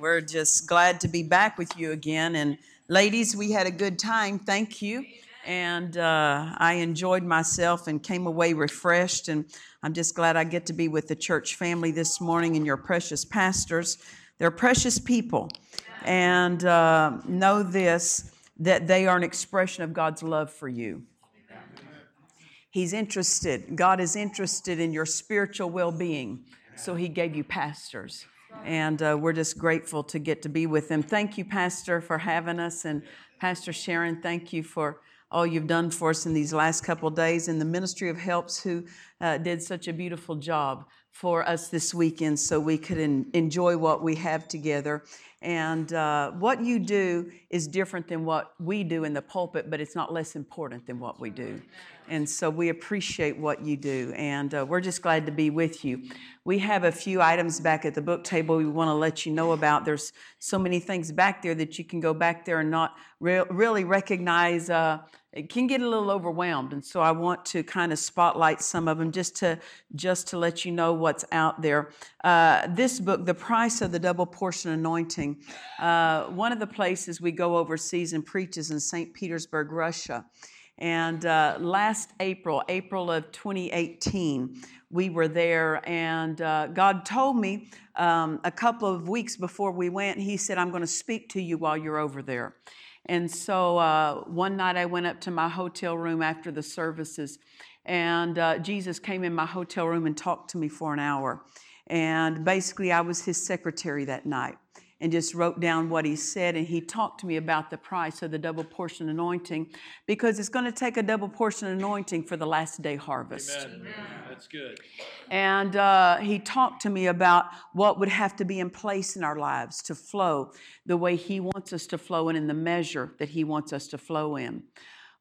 We're just glad to be back with you again. And ladies, we had a good time. Thank you. And uh, I enjoyed myself and came away refreshed. And I'm just glad I get to be with the church family this morning and your precious pastors. They're precious people. And uh, know this that they are an expression of God's love for you. He's interested. God is interested in your spiritual well being. So he gave you pastors. And uh, we're just grateful to get to be with them. Thank you, Pastor, for having us. And Pastor Sharon, thank you for all you've done for us in these last couple days. And the Ministry of Helps, who uh, did such a beautiful job for us this weekend so we could en- enjoy what we have together. And uh, what you do is different than what we do in the pulpit, but it's not less important than what we do. And so we appreciate what you do, and uh, we're just glad to be with you. We have a few items back at the book table we want to let you know about. There's so many things back there that you can go back there and not re- really recognize. Uh, it can get a little overwhelmed, and so I want to kind of spotlight some of them just to just to let you know what's out there. Uh, this book, "The Price of the Double Portion Anointing," uh, one of the places we go overseas and preach is in St. Petersburg, Russia. And uh, last April, April of 2018, we were there, and uh, God told me um, a couple of weeks before we went, He said, I'm going to speak to you while you're over there. And so uh, one night I went up to my hotel room after the services, and uh, Jesus came in my hotel room and talked to me for an hour. And basically, I was his secretary that night and just wrote down what he said. And he talked to me about the price of the double portion anointing because it's going to take a double portion anointing for the last day harvest. Amen. That's good. And uh, he talked to me about what would have to be in place in our lives to flow the way he wants us to flow and in the measure that he wants us to flow in.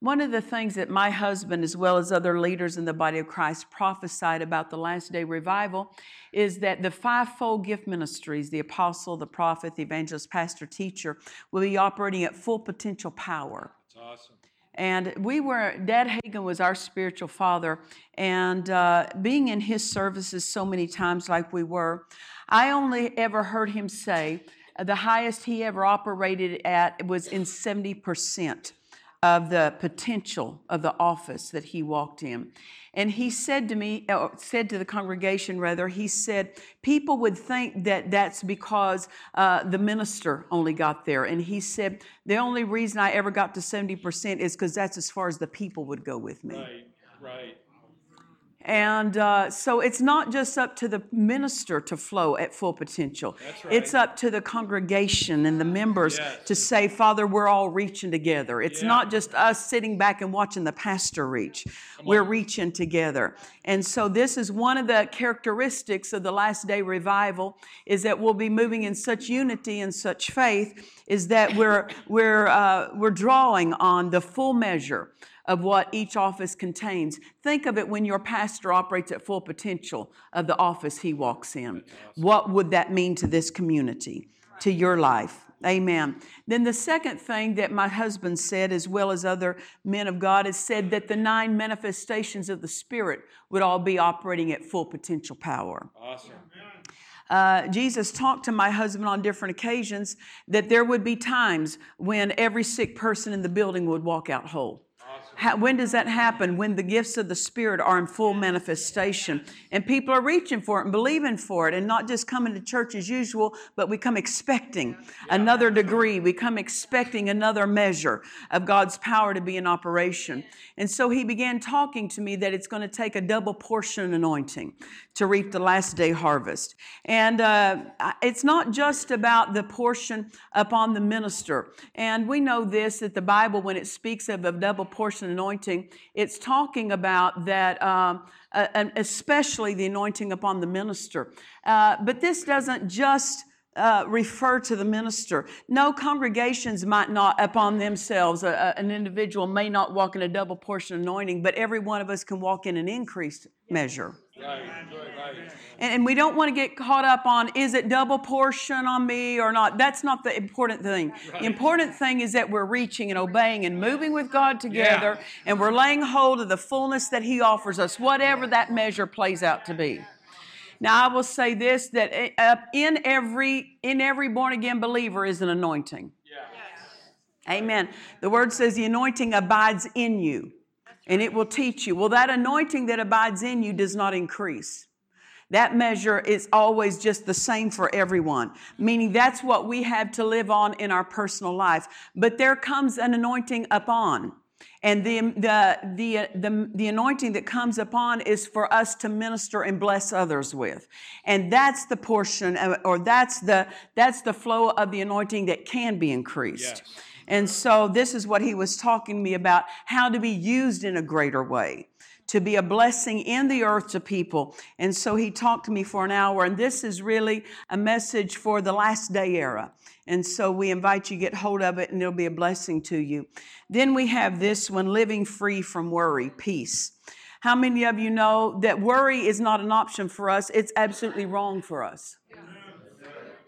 One of the things that my husband, as well as other leaders in the body of Christ, prophesied about the last day revival is that the fivefold gift ministries the apostle, the prophet, the evangelist, pastor, teacher will be operating at full potential power. That's awesome. And we were, Dad Hagin was our spiritual father. And uh, being in his services so many times, like we were, I only ever heard him say the highest he ever operated at was in 70% of the potential of the office that he walked in. And he said to me, said to the congregation rather, he said, people would think that that's because uh, the minister only got there. And he said, the only reason I ever got to 70% is because that's as far as the people would go with me. Right, right. And uh, so it's not just up to the minister to flow at full potential. Right. It's up to the congregation and the members Yes. to say, Father, we're all reaching together. It's Yeah. not just us sitting back and watching the pastor reach. We're reaching together. And so this is one of the characteristics of the last day revival is that we'll be moving in such unity and such faith is that we're, we're, uh, we're drawing on the full measure of what each office contains. Think of it when your pastor operates at full potential of the office he walks in. What would that mean to this community, to your life? Amen. Then the second thing that my husband said, as well as other men of God, is said that the nine manifestations of the Spirit would all be operating at full potential power. Awesome. Uh, Jesus talked to my husband on different occasions that there would be times when every sick person in the building would walk out whole. How, when does that happen? When the gifts of the Spirit are in full manifestation and people are reaching for it and believing for it and not just coming to church as usual, but we come expecting another degree. We come expecting another measure of God's power to be in operation. And so he began talking to me that it's going to take a double portion anointing to reap the last day harvest. And uh, it's not just about the portion upon the minister. And we know this that the Bible, when it speaks of a double portion anointing, it's talking about that, um, uh, and especially the anointing upon the minister. Uh, but this doesn't just uh, refer to the minister. No, congregations might not, upon themselves, uh, an individual may not walk in a double portion anointing, but every one of us can walk in an increased measure. And, and we don't want to get caught up on is it double portion on me or not. That's not the important thing. The important thing is that we're reaching and obeying and moving with God together Yeah. and we're laying hold of the fullness that He offers us, whatever that measure plays out to be. Now I will say this that uh, in every in every born again believer is an anointing. Amen. The word says the anointing abides in you and it will teach you. Well, that anointing that abides in you does not increase. That measure is always just the same for everyone, meaning that's what we have to live on in our personal life. But there comes an anointing upon. And the, the, the, the, the anointing that comes upon is for us to minister and bless others with. And that's the portion, uh, or that's the, that's the flow of the anointing that can be increased. Yes. And so this is what he was talking to me about how to be used in a greater way, to be a blessing in the earth to people. And so he talked to me for an hour, and this is really a message for the last day era. And so we invite you to get hold of it, and it'll be a blessing to you. Then we have this one living free from worry, peace. How many of you know that worry is not an option for us? It's absolutely wrong for us.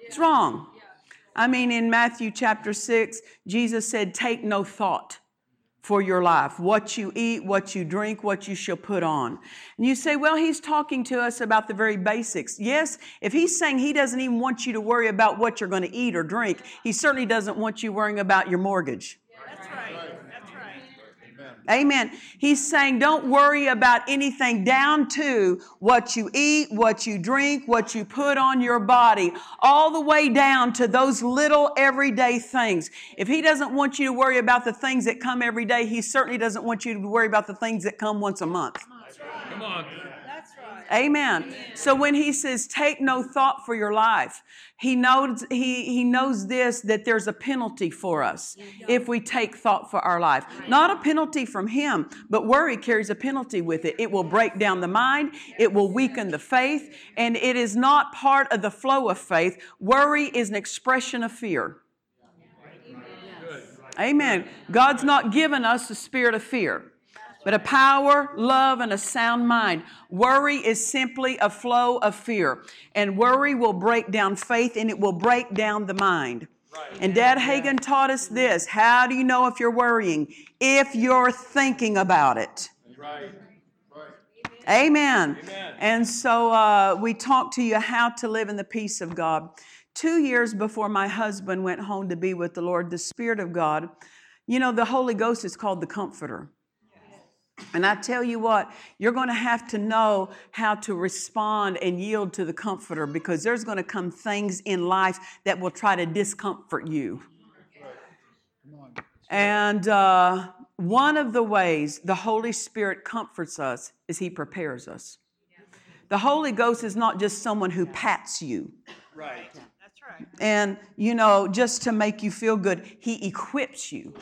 It's wrong. I mean, in Matthew chapter 6, Jesus said, Take no thought for your life, what you eat, what you drink, what you shall put on. And you say, Well, he's talking to us about the very basics. Yes, if he's saying he doesn't even want you to worry about what you're going to eat or drink, he certainly doesn't want you worrying about your mortgage. That's right. That's right. Amen. He's saying don't worry about anything down to what you eat, what you drink, what you put on your body, all the way down to those little everyday things. If he doesn't want you to worry about the things that come every day, he certainly doesn't want you to worry about the things that come once a month. Come on. That's right. Amen. So when he says take no thought for your life, he knows he, he knows this that there's a penalty for us if we take thought for our life. Not a penalty from him, but worry carries a penalty with it. It will break down the mind, it will weaken the faith, and it is not part of the flow of faith. Worry is an expression of fear. Amen. God's not given us a spirit of fear but a power, love, and a sound mind. Worry is simply a flow of fear, and worry will break down faith and it will break down the mind. And Dad Hagin taught us this. How do you know if you're worrying? If you're thinking about it. Right. Amen. Amen. And so uh, we talked to you how to live in the peace of God. Two years before my husband went home to be with the Lord, the Spirit of God, you know, the Holy Ghost is called the Comforter. And I tell you what, you're going to have to know how to respond and yield to the comforter because there's going to come things in life that will try to discomfort you. And uh, one of the ways the Holy Spirit comforts us is He prepares us. The Holy Ghost is not just someone who pats you Right. That's right. and, you know, just to make you feel good, He equips you.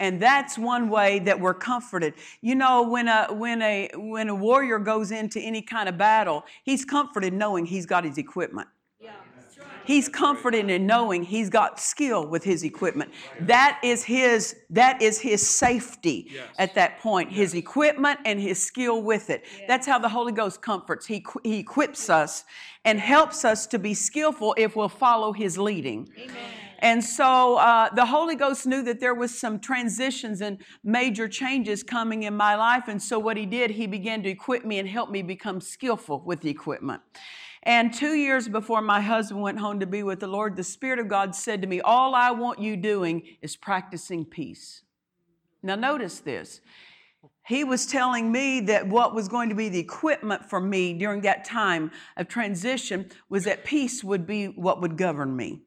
Amen. And that's one way that we're comforted. You know, when a when a when a warrior goes into any kind of battle, he's comforted knowing he's got his equipment. Yeah. That's right. He's comforted in knowing he's got skill with his equipment. That is his that is his safety Yes. at that point. His equipment and his skill with it. That's how the Holy Ghost comforts. He he equips us and helps us to be skillful if we'll follow his leading. Amen. And so uh, the Holy Ghost knew that there was some transitions and major changes coming in my life. And so what he did, he began to equip me and help me become skillful with the equipment. And two years before my husband went home to be with the Lord, the Spirit of God said to me, All I want you doing is practicing peace. Now, notice this. He was telling me that what was going to be the equipment for me during that time of transition was that peace would be what would govern me.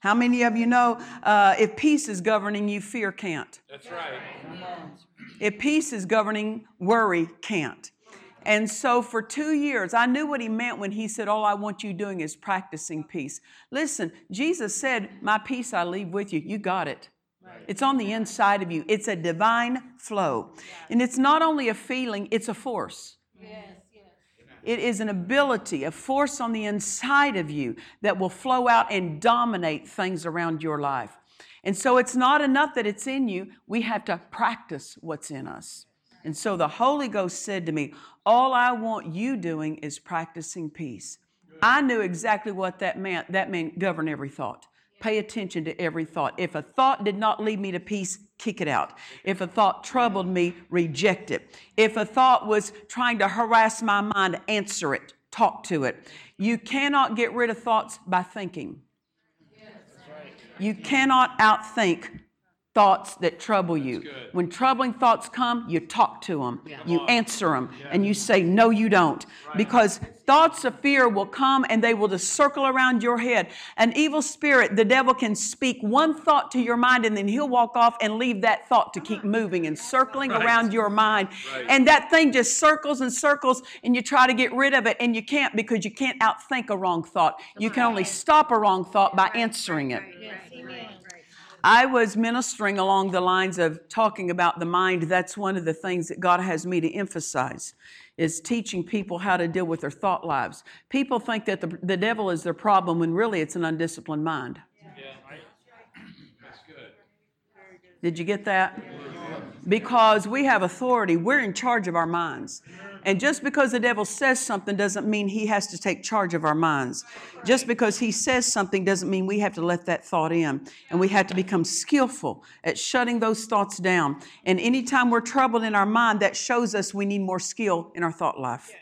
How many of you know uh, if peace is governing you, fear can't? That's right. If peace is governing, worry can't. And so for two years, I knew what he meant when he said, All I want you doing is practicing peace. Listen, Jesus said, My peace I leave with you. You got it. It's on the inside of you, it's a divine flow. And it's not only a feeling, it's a force. It is an ability, a force on the inside of you that will flow out and dominate things around your life. And so it's not enough that it's in you, we have to practice what's in us. And so the Holy Ghost said to me, All I want you doing is practicing peace. I knew exactly what that meant. That meant govern every thought. Pay attention to every thought. If a thought did not lead me to peace, kick it out. If a thought troubled me, reject it. If a thought was trying to harass my mind, answer it. talk to it. You cannot get rid of thoughts by thinking. You cannot outthink thoughts that trouble you. When troubling thoughts come, you talk to them, you answer them, and you say, No, you don't. Because thoughts of fear will come and they will just circle around your head. An evil spirit, the devil can speak one thought to your mind and then he'll walk off and leave that thought to keep moving and circling Right. around your mind. Right. And that thing just circles and circles and you try to get rid of it and you can't because you can't outthink a wrong thought. You can only stop a wrong thought by answering it. Yes. I was ministering along the lines of talking about the mind. That's one of the things that God has me to emphasize is teaching people how to deal with their thought lives. People think that the, the devil is their problem when really it's an undisciplined mind. Yeah. That's good. Did you get that? Because we have authority, we're in charge of our minds. And just because the devil says something doesn't mean he has to take charge of our minds. Just because he says something doesn't mean we have to let that thought in. And we have to become skillful at shutting those thoughts down. And anytime we're troubled in our mind, that shows us we need more skill in our thought life.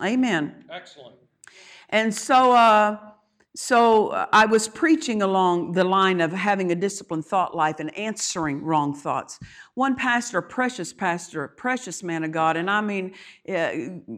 Amen. Excellent. And so, uh, so uh, I was preaching along the line of having a disciplined thought life and answering wrong thoughts. One pastor, a precious pastor, a precious man of God, and I mean, uh,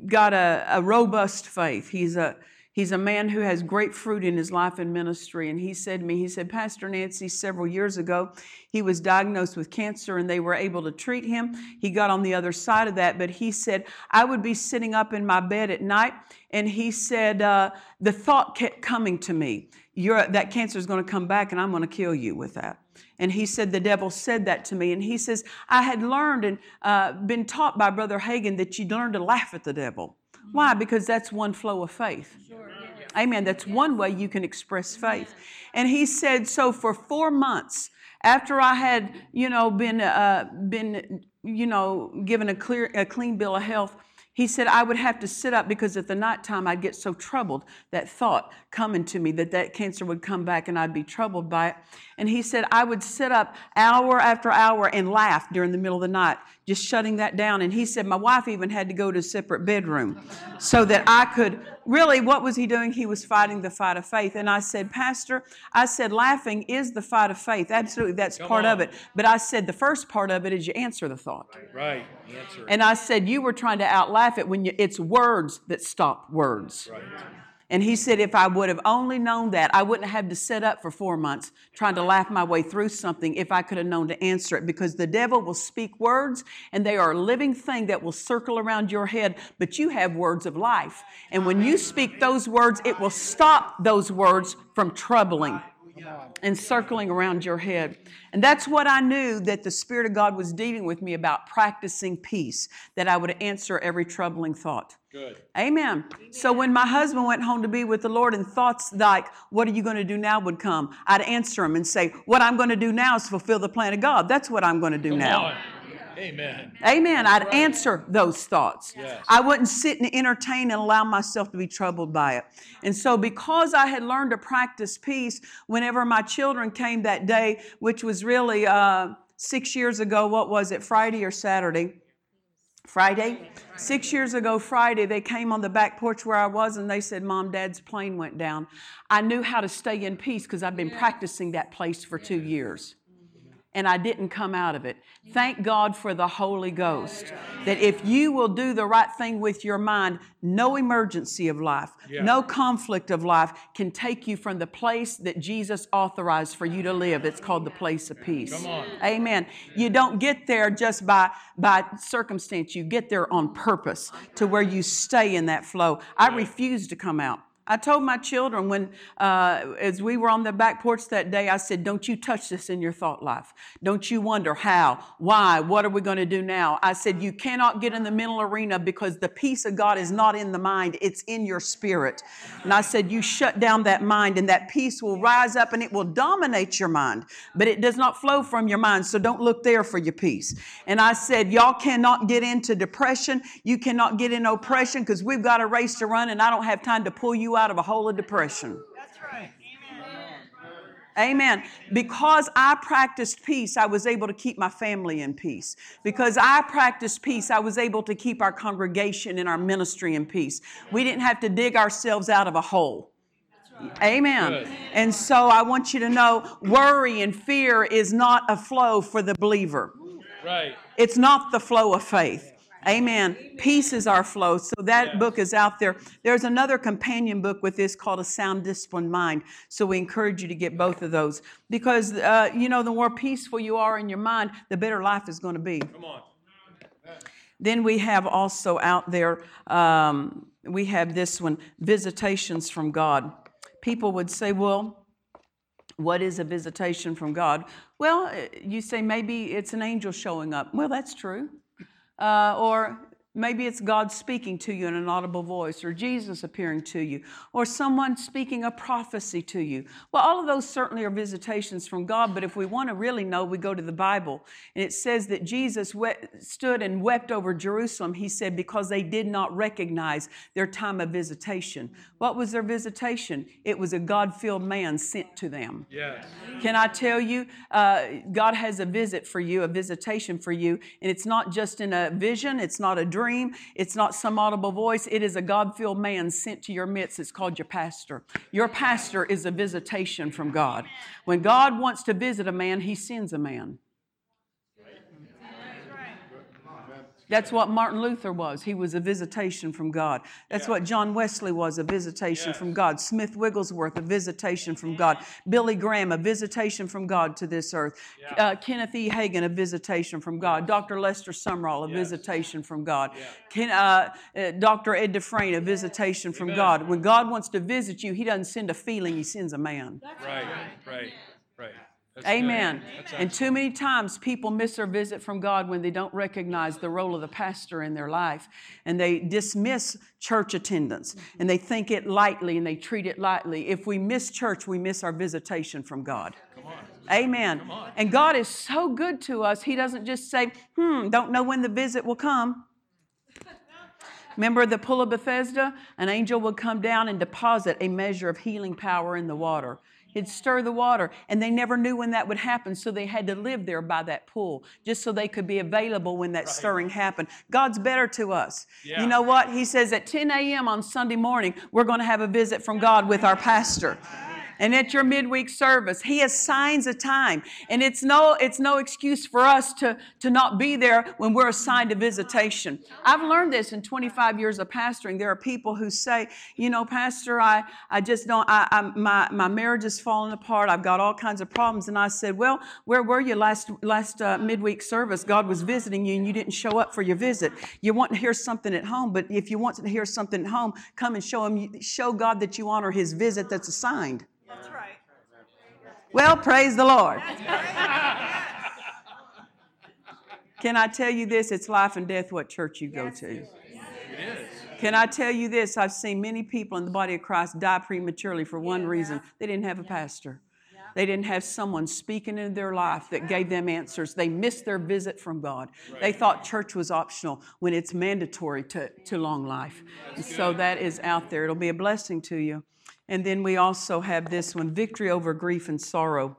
got a, a robust faith. He's a He's a man who has great fruit in his life and ministry. And he said to me, he said, Pastor Nancy, several years ago, he was diagnosed with cancer and they were able to treat him. He got on the other side of that, but he said, I would be sitting up in my bed at night and he said, uh, the thought kept coming to me, that cancer is going to come back and I'm going to kill you with that. And he said, The devil said that to me. And he says, I had learned and uh, been taught by Brother Hagin that you learn to laugh at the devil. Why? Because that's one flow of faith. Amen. That's one way you can express faith. And he said, so for four months, after I had, you know, been, uh, been, you know, given a clear, a clean bill of health, he said I would have to sit up because at the nighttime I'd get so troubled, that thought coming to me that that cancer would come back and I'd be troubled by it. And he said I would sit up hour after hour and laugh during the middle of the night, just shutting that down. And he said my wife even had to go to a separate bedroom so that I could really, what was he doing? He was fighting the fight of faith. And I said, Pastor, I said, laughing is the fight of faith. Absolutely, that's Come part of it. But I said, the first part of it is you answer the thought. Right. Answer. And I said, You were trying to outlaugh it when you, it's words that stop words. Right. And he said, If I would have only known that, I wouldn't have had to sit up for four months trying to laugh my way through something if I could have known to answer it. Because the devil will speak words, and they are a living thing that will circle around your head, but you have words of life. And when you speak those words, it will stop those words from troubling and circling around your head. And that's what I knew that the Spirit of God was dealing with me about practicing peace, that I would answer every troubling thought. Good. Amen. So when my husband went home to be with the Lord and thoughts like, what are you going to do now would come, I'd answer him and say, what I'm going to do now is fulfill the plan of God. That's what I'm going to do Come now. on. Amen. Amen. I'd answer those thoughts. Yes. I wouldn't sit and entertain and allow myself to be troubled by it. And so, because I had learned to practice peace, whenever my children came that day, which was really uh, six years ago, what was it, Friday or Saturday? Friday. Six years ago, Friday, they came on the back porch where I was and they said, Mom, Dad's plane went down. I knew how to stay in peace because I've been practicing that place for two years and I didn't come out of it. Thank God for the Holy Ghost. That if you will do the right thing with your mind, no emergency of life, Yeah. no conflict of life can take you from the place that Jesus authorized for you to live. It's called the place of peace. Come on. Amen. You don't get there just by, by circumstance, you get there on purpose to where you stay in that flow. I refuse to come out. I told my children when, uh, as we were on the back porch that day, I said, Don't you touch this in your thought life. Don't you wonder how, why, what are we going to do now? I said, You cannot get in the mental arena because the peace of God is not in the mind, it's in your spirit. And I said, You shut down that mind, and that peace will rise up and it will dominate your mind, but it does not flow from your mind. So don't look there for your peace. And I said, Y'all cannot get into depression. You cannot get in oppression because we've got a race to run, and I don't have time to pull you out of a hole of depression. That's right. Amen. Amen. Because I practiced peace, I was able to keep my family in peace. Because I practiced peace, I was able to keep our congregation and our ministry in peace. We didn't have to dig ourselves out of a hole. Amen. Good. And so I want you to know worry and fear is not a flow for the believer. Right. It's not the flow of faith. Amen. Peace is our flow. So that Yes. book is out there. There's another companion book with this called A Sound Disciplined Mind. So we encourage you to get both of those because, uh, you know, the more peaceful you are in your mind, the better life is going to be. Come on. Then we have also out there, um, we have this one visitations from God. People would say, well, what is a visitation from God? Well, you say maybe it's an angel showing up. Well, that's true. Uh, or maybe it's God speaking to you in an audible voice, or Jesus appearing to you, or someone speaking a prophecy to you. Well, all of those certainly are visitations from God, but if we want to really know, we go to the Bible. And it says that Jesus stood and wept over Jerusalem, he said, because they did not recognize their time of visitation. What was their visitation? It was a God filled man sent to them. Yes. Can I tell you, uh, God has a visit for you, a visitation for you, and it's not just in a vision, it's not a dream, it's not some audible voice. It is a God filled man sent to your midst. It's called your pastor. Your pastor is a visitation from God. When God wants to visit a man, he sends a man. That's what Martin Luther was. He was a visitation from God. That's Yeah. what John Wesley was a visitation Yes. from God. Smith Wigglesworth, a visitation from God. Billy Graham, a visitation from God to this earth. Yeah. Uh, Kenneth E. Hagin, a visitation from God. Dr. Lester Sumrall, a Yes. visitation from God. Yeah. Ken, uh, uh, Dr. Ed Dufresne, a visitation from Amen. God. When God wants to visit you, He doesn't send a feeling, He sends a man. Right. Right. Right. That's. Amen. And too many times people miss their visit from God when they don't recognize the role of the pastor in their life and they dismiss church attendance and they think it lightly and they treat it lightly. If we miss church, we miss our visitation from God. Amen. And God is so good to us, He doesn't just say, hmm, don't know when the visit will come. Remember the pool of Bethesda? An angel would come down and deposit a measure of healing power in the water. He'd stir the water, and they never knew when that would happen, so they had to live there by that pool just so they could be available when that stirring happened. God's better to us. Yeah. You know what? He says at 10 a.m. on Sunday morning, we're going to have a visit from God with our pastor. And at your midweek service, he assigns a time. And it's no, it's no excuse for us to, to not be there when we're assigned a visitation. I've learned this in 25 years of pastoring. There are people who say, you know, Pastor, I, I just don't, I, I, my, my marriage is falling apart. I've got all kinds of problems. And I said, well, where were you last, last uh, midweek service? God was visiting you and you didn't show up for your visit. You want to hear something at home, but if you want to hear something at home, come and show him, show God that you honor his visit that's assigned. That's right. Well, praise the Lord. Can I tell you this? It's life and death what church you go to. Can I tell you this? I've seen many people in the body of Christ die prematurely for one reason they didn't have a pastor. They didn't have someone speaking into their life that gave them answers. They missed their visit from God. They thought church was optional when it's mandatory to, to long life. And so that is out there. It'll be a blessing to you. And then we also have this one victory over grief and sorrow.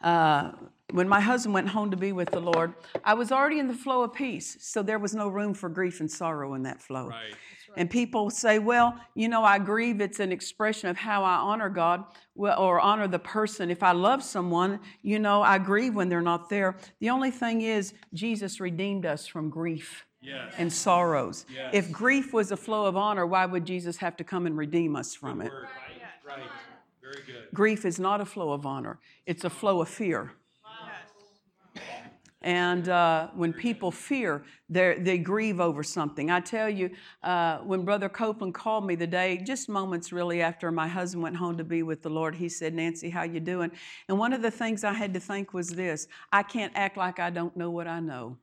Uh, when my husband went home to be with the Lord, I was already in the flow of peace, so there was no room for grief and sorrow in that flow. Right. And people say, well, you know, I grieve. It's an expression of how I honor God or honor the person. If I love someone, you know, I grieve when they're not there. The only thing is, Jesus redeemed us from grief Yes. and sorrows. Yes. If grief was a flow of honor, why would Jesus have to come and redeem us from it? Word. Right. Very good. Grief is not a flow of honor, it's a flow of fear. And uh, when people fear, they grieve over something. I tell you, uh, when Brother Copeland called me the day, just moments really after my husband went home to be with the Lord, he said, "Nancy, how you doing?" And one of the things I had to think was this: I can't act like I don't know what I know.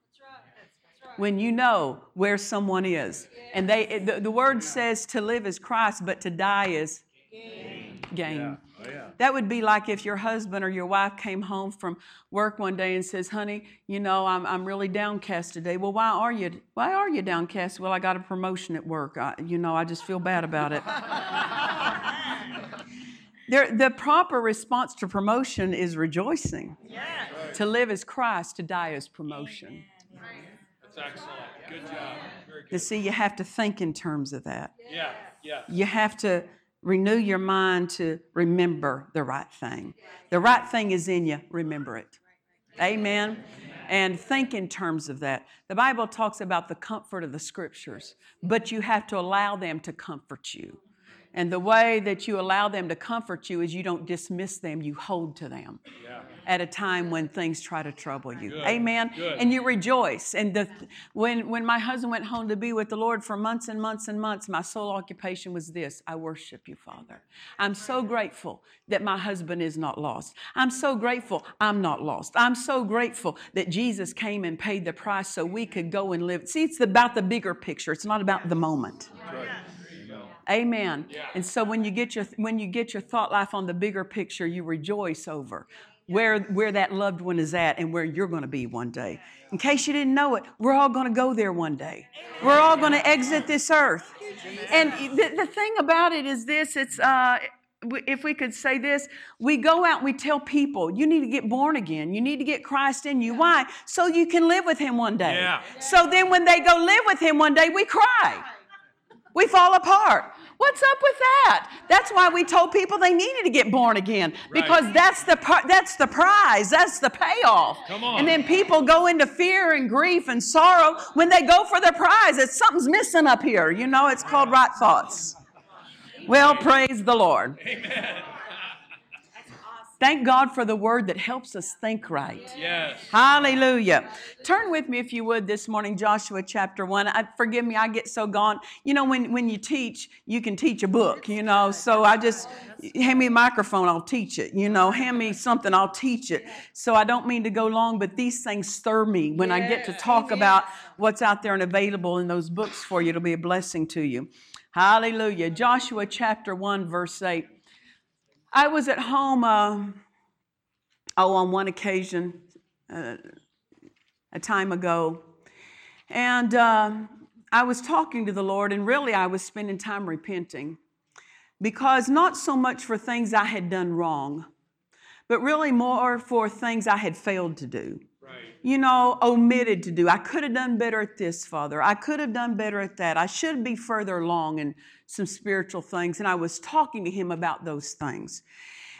When you know where someone is, and they, the, the word says to live is Christ, but to die is gain. Oh yeah. That would be like if your husband or your wife came home from work one day and says, "Honey, you know, I'm, I'm really downcast today." Well, why are you why are you downcast? Well, I got a promotion at work. I, you know, I just feel bad about it. There, the proper response to promotion is rejoicing. Yes. To live as Christ, to die as promotion. That's excellent. Good job. Very You see, you have to think in terms of that. Yeah, yeah. You have to renew your mind to remember the right thing. The right thing is in you, remember it. Amen. And think in terms of that. The Bible talks about the comfort of the scriptures, but you have to allow them to comfort you. And the way that you allow them to comfort you is you don't dismiss them, you hold to them Yeah. at a time when things try to trouble you. Good, Amen. good. And you rejoice. And the, when when my husband went home to be with the Lord for months and months and months, my sole occupation was this: I worship you, Father. I'm so grateful that my husband is not lost. I'm so grateful I'm not lost. I'm so grateful that Jesus came and paid the price so we could go and live. See, it's about the bigger picture. It's not about the moment. Right. There you go. Amen. Yeah. And so when you get your when you get your thought life on the bigger picture, you rejoice over where where that loved one is at and where you're going to be one day. In case you didn't know it, we're all going to go there one day. We're all going to exit this earth. And the, the thing about it is this: it's uh, if we could say this, we go out and we tell people, you need to get born again. You need to get Christ in you. Why? So you can live with Him one day. Yeah. So then when they go live with Him one day, we cry. We fall apart. What's up with that? That's why we told people they needed to get born again because Right. that's the that's the prize, that's the payoff. Come on. And then people go into fear and grief and sorrow when they go for the prize. It's something's missing up here. You know, it's called right thoughts. Well, praise the Lord. Thank God for the word that helps us think right. Yes. Hallelujah. Turn with me, if you would, this morning, Joshua chapter 1. I, forgive me, I get so gone. You know, when, when you teach, you can teach a book, you know. So I just, hand me a microphone, I'll teach it. You know, hand me something, I'll teach it. So I don't mean to go long, but these things stir me when I get to talk about what's out there and available in those books for you. It'll be a blessing to you. Hallelujah. Joshua chapter 1, verse 8. I was at home, uh, oh, on one occasion, uh, a time ago, and uh, I was talking to the Lord, and really I was spending time repenting because not so much for things I had done wrong, but really more for things I had failed to do. You know, omitted to do. I could have done better at this, Father. I could have done better at that. I should be further along in some spiritual things. And I was talking to him about those things.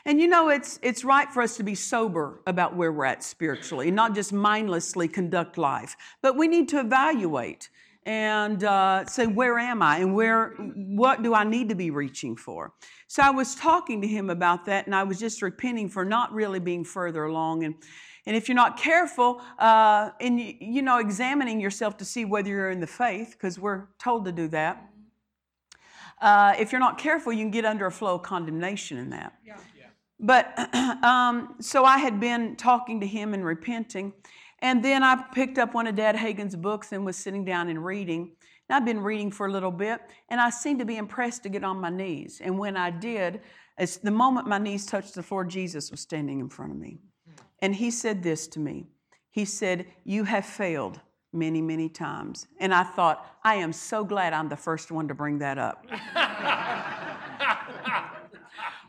And you know, it's, it's right for us to be sober about where we're at spiritually, and not just mindlessly conduct life, but we need to evaluate and uh, say, where am I and where, what do I need to be reaching for? So I was talking to him about that, and I was just repenting for not really being further along. And and if you're not careful, uh, and you, know, examining yourself to see whether you're in the faith, because we're told to do that. Uh, if you're not careful, you can get under a flow of condemnation in that. But um, so I had been talking to him and repenting, and then I picked up one of Dad Hagin's books and was sitting down and reading. And I've been reading for a little bit, and I seemed to be impressed to get on my knees. And when I did, it's the moment my knees touched the floor, Jesus was standing in front of me. And he said this to me. He said, You have failed many, many times. And I thought, I am so glad I'm the first one to bring that up.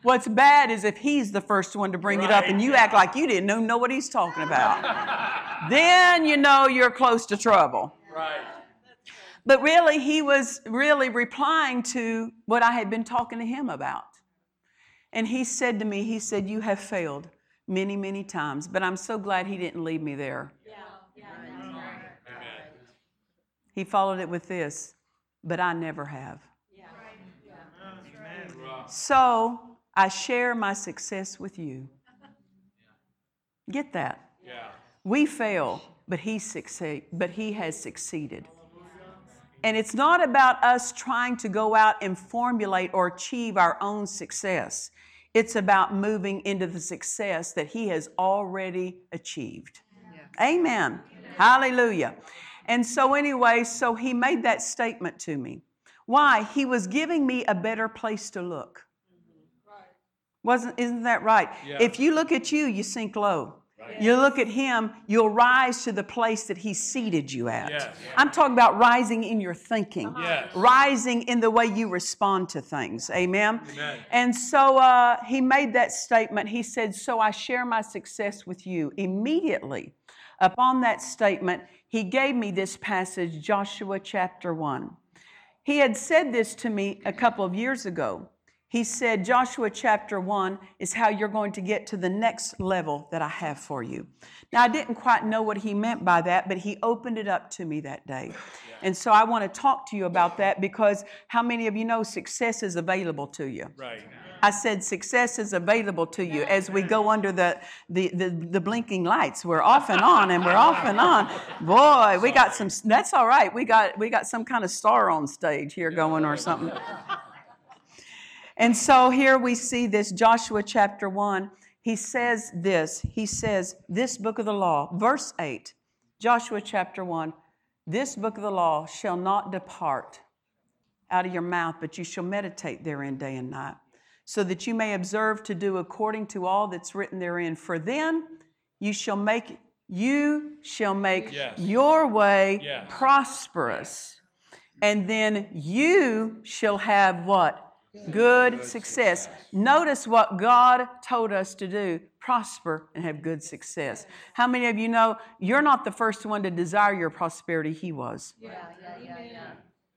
What's bad is if he's the first one to bring it up and you act like you didn't know, know what he's talking about. then you know you're close to trouble. Right. But really, he was really replying to what I had been talking to him about. And he said to me, He said, You have failed many, many times, but I'm so glad he didn't leave me there. He followed it with this, but I never have. So I share my success with you. Get that? Yeah. We fail, but he succeed, but he has succeeded. And it's not about us trying to go out and formulate or achieve our own success. It's about moving into the success that he has already achieved. Amen. Hallelujah. And so anyway, so he made that statement to me. Why? He was giving me a better place to look. Mm-hmm. Wasn't isn't that right? Yeah. If you look at you, you sink low. You look at him, you'll rise to the place that he seated you at. Yes. I'm talking about rising in your thinking, Yes. rising in the way you respond to things. Amen. Amen. And so uh, he made that statement. He said, So I share my success with you. Immediately upon that statement, he gave me this passage, Joshua chapter 1. He had said this to me a couple of years ago. He said, Joshua chapter 1 is how you're going to get to the next level that I have for you. Now, I didn't quite know what he meant by that, but he opened it up to me that day. And so I want to talk to you about that because how many of you know success is available to you? Right. I said success is available to you as we go under the, the, the, the blinking lights. We're off and on and we're off and on. Boy, we got some, that's all right. We got, we got some kind of star on stage here going or something. And so here we see this Joshua chapter 1. He says this. He says, This book of the law, verse 8, Joshua chapter 1, this book of the law shall not depart out of your mouth, but you shall meditate therein day and night, so that you may observe to do according to all that's written therein. For then you shall make you shall make Yes. your way Yes. prosperous, and then you shall have what? Good success. Notice what God told us to do prosper and have good success. How many of you know you're not the first one to desire your prosperity? He was. Yeah, yeah, yeah,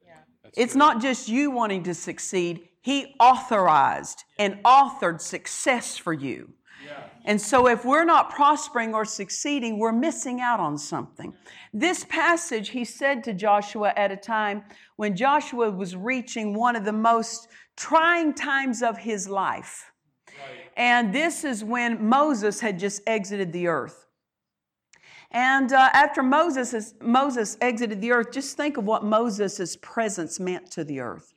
yeah. It's not just you wanting to succeed, He authorized and authored success for you. And so, if we're not prospering or succeeding, we're missing out on something. This passage, he said to Joshua at a time when Joshua was reaching one of the most trying times of his life. And this is when Moses had just exited the earth. And uh, after Moses, is, Moses exited the earth, just think of what Moses' presence meant to the earth.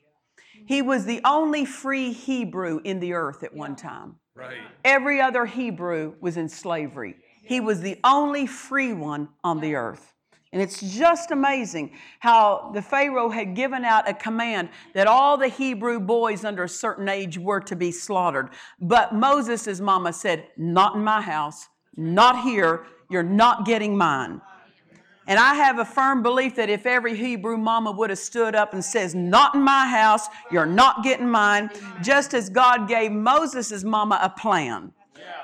He was the only free Hebrew in the earth at one time. Right. Every other Hebrew was in slavery. He was the only free one on the earth. And it's just amazing how the Pharaoh had given out a command that all the Hebrew boys under a certain age were to be slaughtered. But Moses' mama said, Not in my house, not here, you're not getting mine. And I have a firm belief that if every Hebrew mama would have stood up and says, "Not in my house, you're not getting mine," just as God gave Moses' mama a plan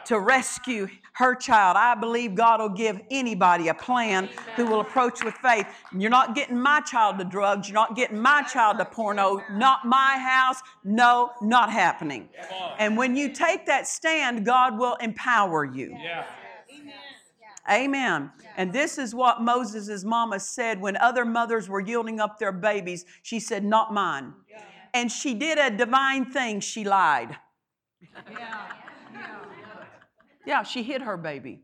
to rescue her child, I believe God will give anybody a plan who will approach with faith. You're not getting my child to drugs. You're not getting my child to porno. Not my house. No, not happening. And when you take that stand, God will empower you. Yeah. Amen. And this is what Moses' mama said when other mothers were yielding up their babies. She said, Not mine. And she did a divine thing. She lied. Yeah, she hid her baby.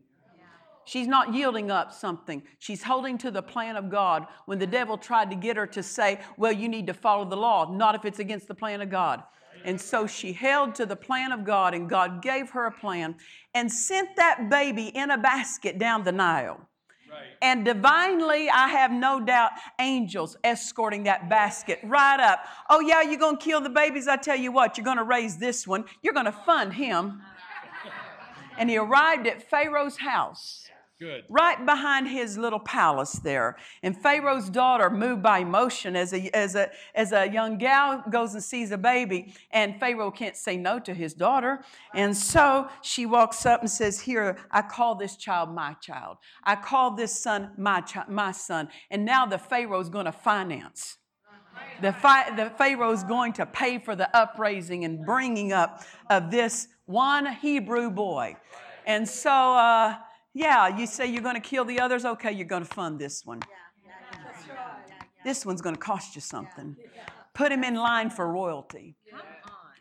She's not yielding up something. She's holding to the plan of God when the devil tried to get her to say, Well, you need to follow the law, not if it's against the plan of God. And so she held to the plan of God, and God gave her a plan and sent that baby in a basket down the Nile. Right. And divinely, I have no doubt, angels escorting that basket right up. Oh, yeah, you're going to kill the babies? I tell you what, you're going to raise this one, you're going to fund him. And he arrived at Pharaoh's house Good. right behind his little palace there. And Pharaoh's daughter, moved by emotion as a, as a, as a young gal goes and sees a baby, and Pharaoh can't say no to his daughter. And so she walks up and says, Here, I call this child my child. I call this son my, chi- my son. And now the Pharaoh's going to finance. The, fi- the Pharaoh's going to pay for the upraising and bringing up of this one Hebrew boy. And so, uh, yeah, you say you're going to kill the others. Okay, you're going to fund this one. This one's going to cost you something. Put him in line for royalty.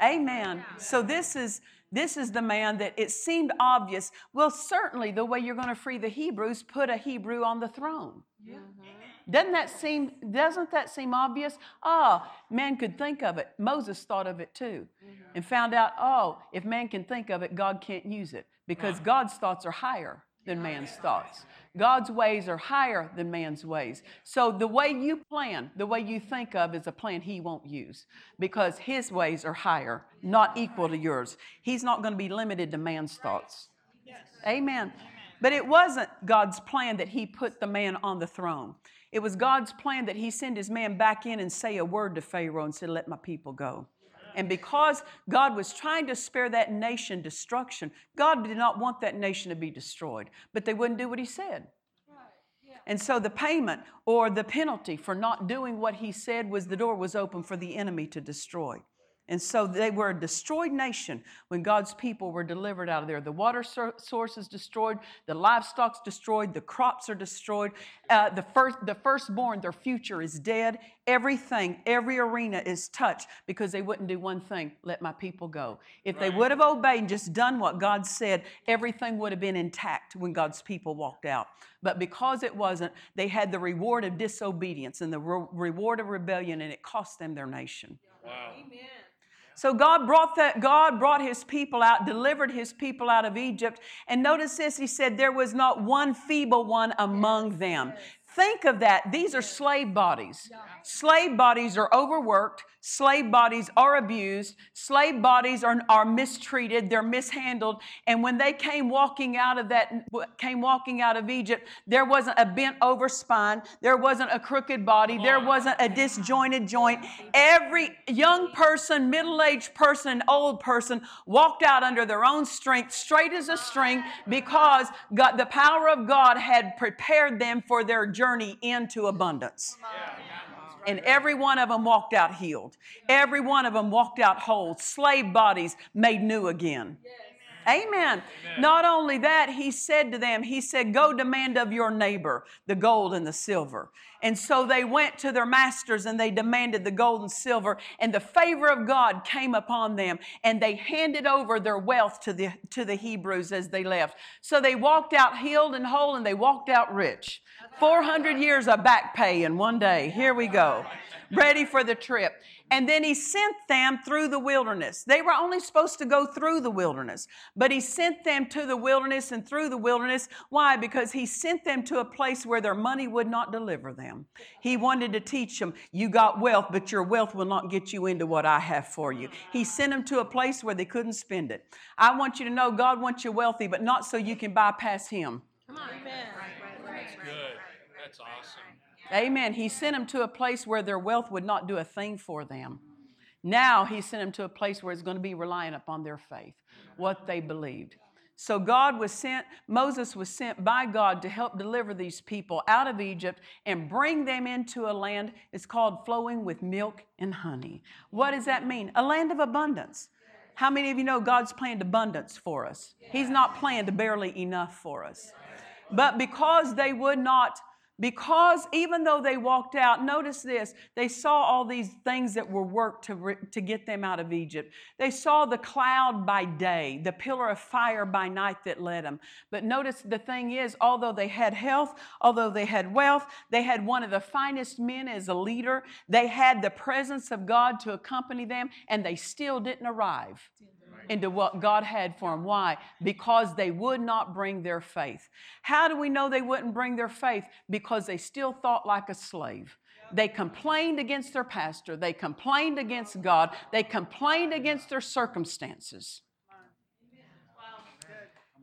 Amen. So this is this is the man that it seemed obvious. Well, certainly the way you're going to free the Hebrews, put a Hebrew on the throne. Doesn't that seem doesn't that seem obvious? Oh, man could think of it. Moses thought of it too. Mm-hmm. And found out, oh, if man can think of it, God can't use it because God's thoughts are higher than man's thoughts. God's ways are higher than man's ways. So the way you plan, the way you think of is a plan he won't use because his ways are higher, not equal to yours. He's not going to be limited to man's thoughts. Amen. But it wasn't God's plan that he put the man on the throne. It was God's plan that he send his man back in and say a word to Pharaoh and said, Let my people go. And because God was trying to spare that nation destruction, God did not want that nation to be destroyed. But they wouldn't do what he said. And so the payment or the penalty for not doing what he said was the door was open for the enemy to destroy. And so they were a destroyed nation when God's people were delivered out of there. The water sor- source is destroyed, the livestock's destroyed, the crops are destroyed. Uh, the, first, the firstborn, their future is dead. Everything, every arena is touched because they wouldn't do one thing let my people go. If they would have obeyed and just done what God said, everything would have been intact when God's people walked out. But because it wasn't, they had the reward of disobedience and the re- reward of rebellion, and it cost them their nation. Wow. So God brought that God brought his people out, delivered his people out of Egypt. And notice this, he said there was not one feeble one among them. Think of that. These are slave bodies. Slave bodies are overworked. Slave bodies are abused. Slave bodies are, are mistreated. They're mishandled. And when they came walking out of that, came walking out of Egypt, there wasn't a bent over spine. There wasn't a crooked body. There wasn't a disjointed joint. Every young person, middle-aged person, old person walked out under their own strength, straight as a string, because God, the power of God had prepared them for their journey into abundance. And every one of them walked out healed. Every one of them walked out whole. Slave bodies made new again. Amen. Not only that, he said to them, He said, Go demand of your neighbor the gold and the silver. And so they went to their masters and they demanded the gold and silver, and the favor of God came upon them, and they handed over their wealth to the, to the Hebrews as they left. So they walked out healed and whole, and they walked out rich. 400 years of back pay in one day. Here we go. Ready for the trip. And then he sent them through the wilderness. They were only supposed to go through the wilderness, but he sent them to the wilderness and through the wilderness. Why? Because he sent them to a place where their money would not deliver them. He wanted to teach them, you got wealth, but your wealth will not get you into what I have for you. He sent them to a place where they couldn't spend it. I want you to know God wants you wealthy, but not so you can bypass him. Amen. Good. That's awesome. Amen. He sent them to a place where their wealth would not do a thing for them. Now he sent them to a place where it's going to be reliant upon their faith, what they believed. So God was sent, Moses was sent by God to help deliver these people out of Egypt and bring them into a land it's called flowing with milk and honey. What does that mean? A land of abundance. How many of you know God's planned abundance for us? He's not planned barely enough for us. But because they would not because even though they walked out, notice this, they saw all these things that were worked to, to get them out of Egypt. They saw the cloud by day, the pillar of fire by night that led them. But notice the thing is, although they had health, although they had wealth, they had one of the finest men as a leader, they had the presence of God to accompany them, and they still didn't arrive into what God had for them. Why? Because they would not bring their faith. How do we know they wouldn't bring their faith? Because they still thought like a slave. They complained against their pastor. They complained against God. They complained against their circumstances.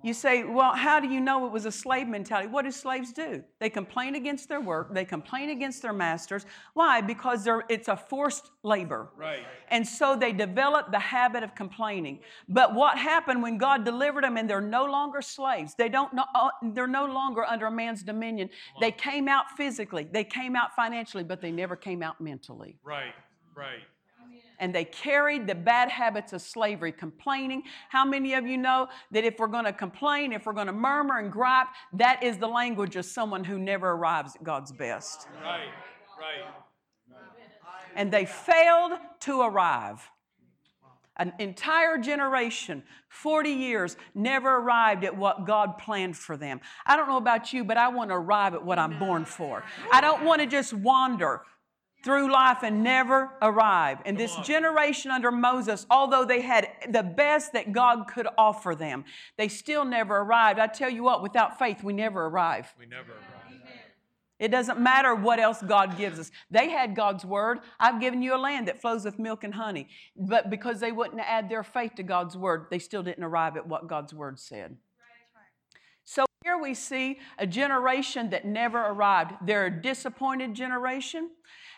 You say, well, how do you know it was a slave mentality? What do slaves do? They complain against their work, they complain against their masters. Why? Because they're, it's a forced labor. Right. And so they develop the habit of complaining. But what happened when God delivered them and they're no longer slaves? They don't know, uh, they're no longer under a man's dominion. They came out physically, they came out financially, but they never came out mentally Right. Right. And they carried the bad habits of slavery, complaining. How many of you know that if we're going to complain, if we're going to murmur and gripe, that is the language of someone who never arrives at God's best? Right. Right. And they failed to arrive. An entire generation, 40 years, never arrived at what God planned for them. I don't know about you, but I want to arrive at what I'm born for. I don't want to just wander through life and never arrive. And this generation under Moses, although they had the best that God could offer them, they still never arrived. I tell you what, without faith, we never arrive. We never arrive. It doesn't matter what else God gives us. They had God's word. I've given you a land that flows with milk and honey. But because they wouldn't add their faith to God's word, they still didn't arrive at what God's word said. So here we see a generation that never arrived. They're a disappointed generation.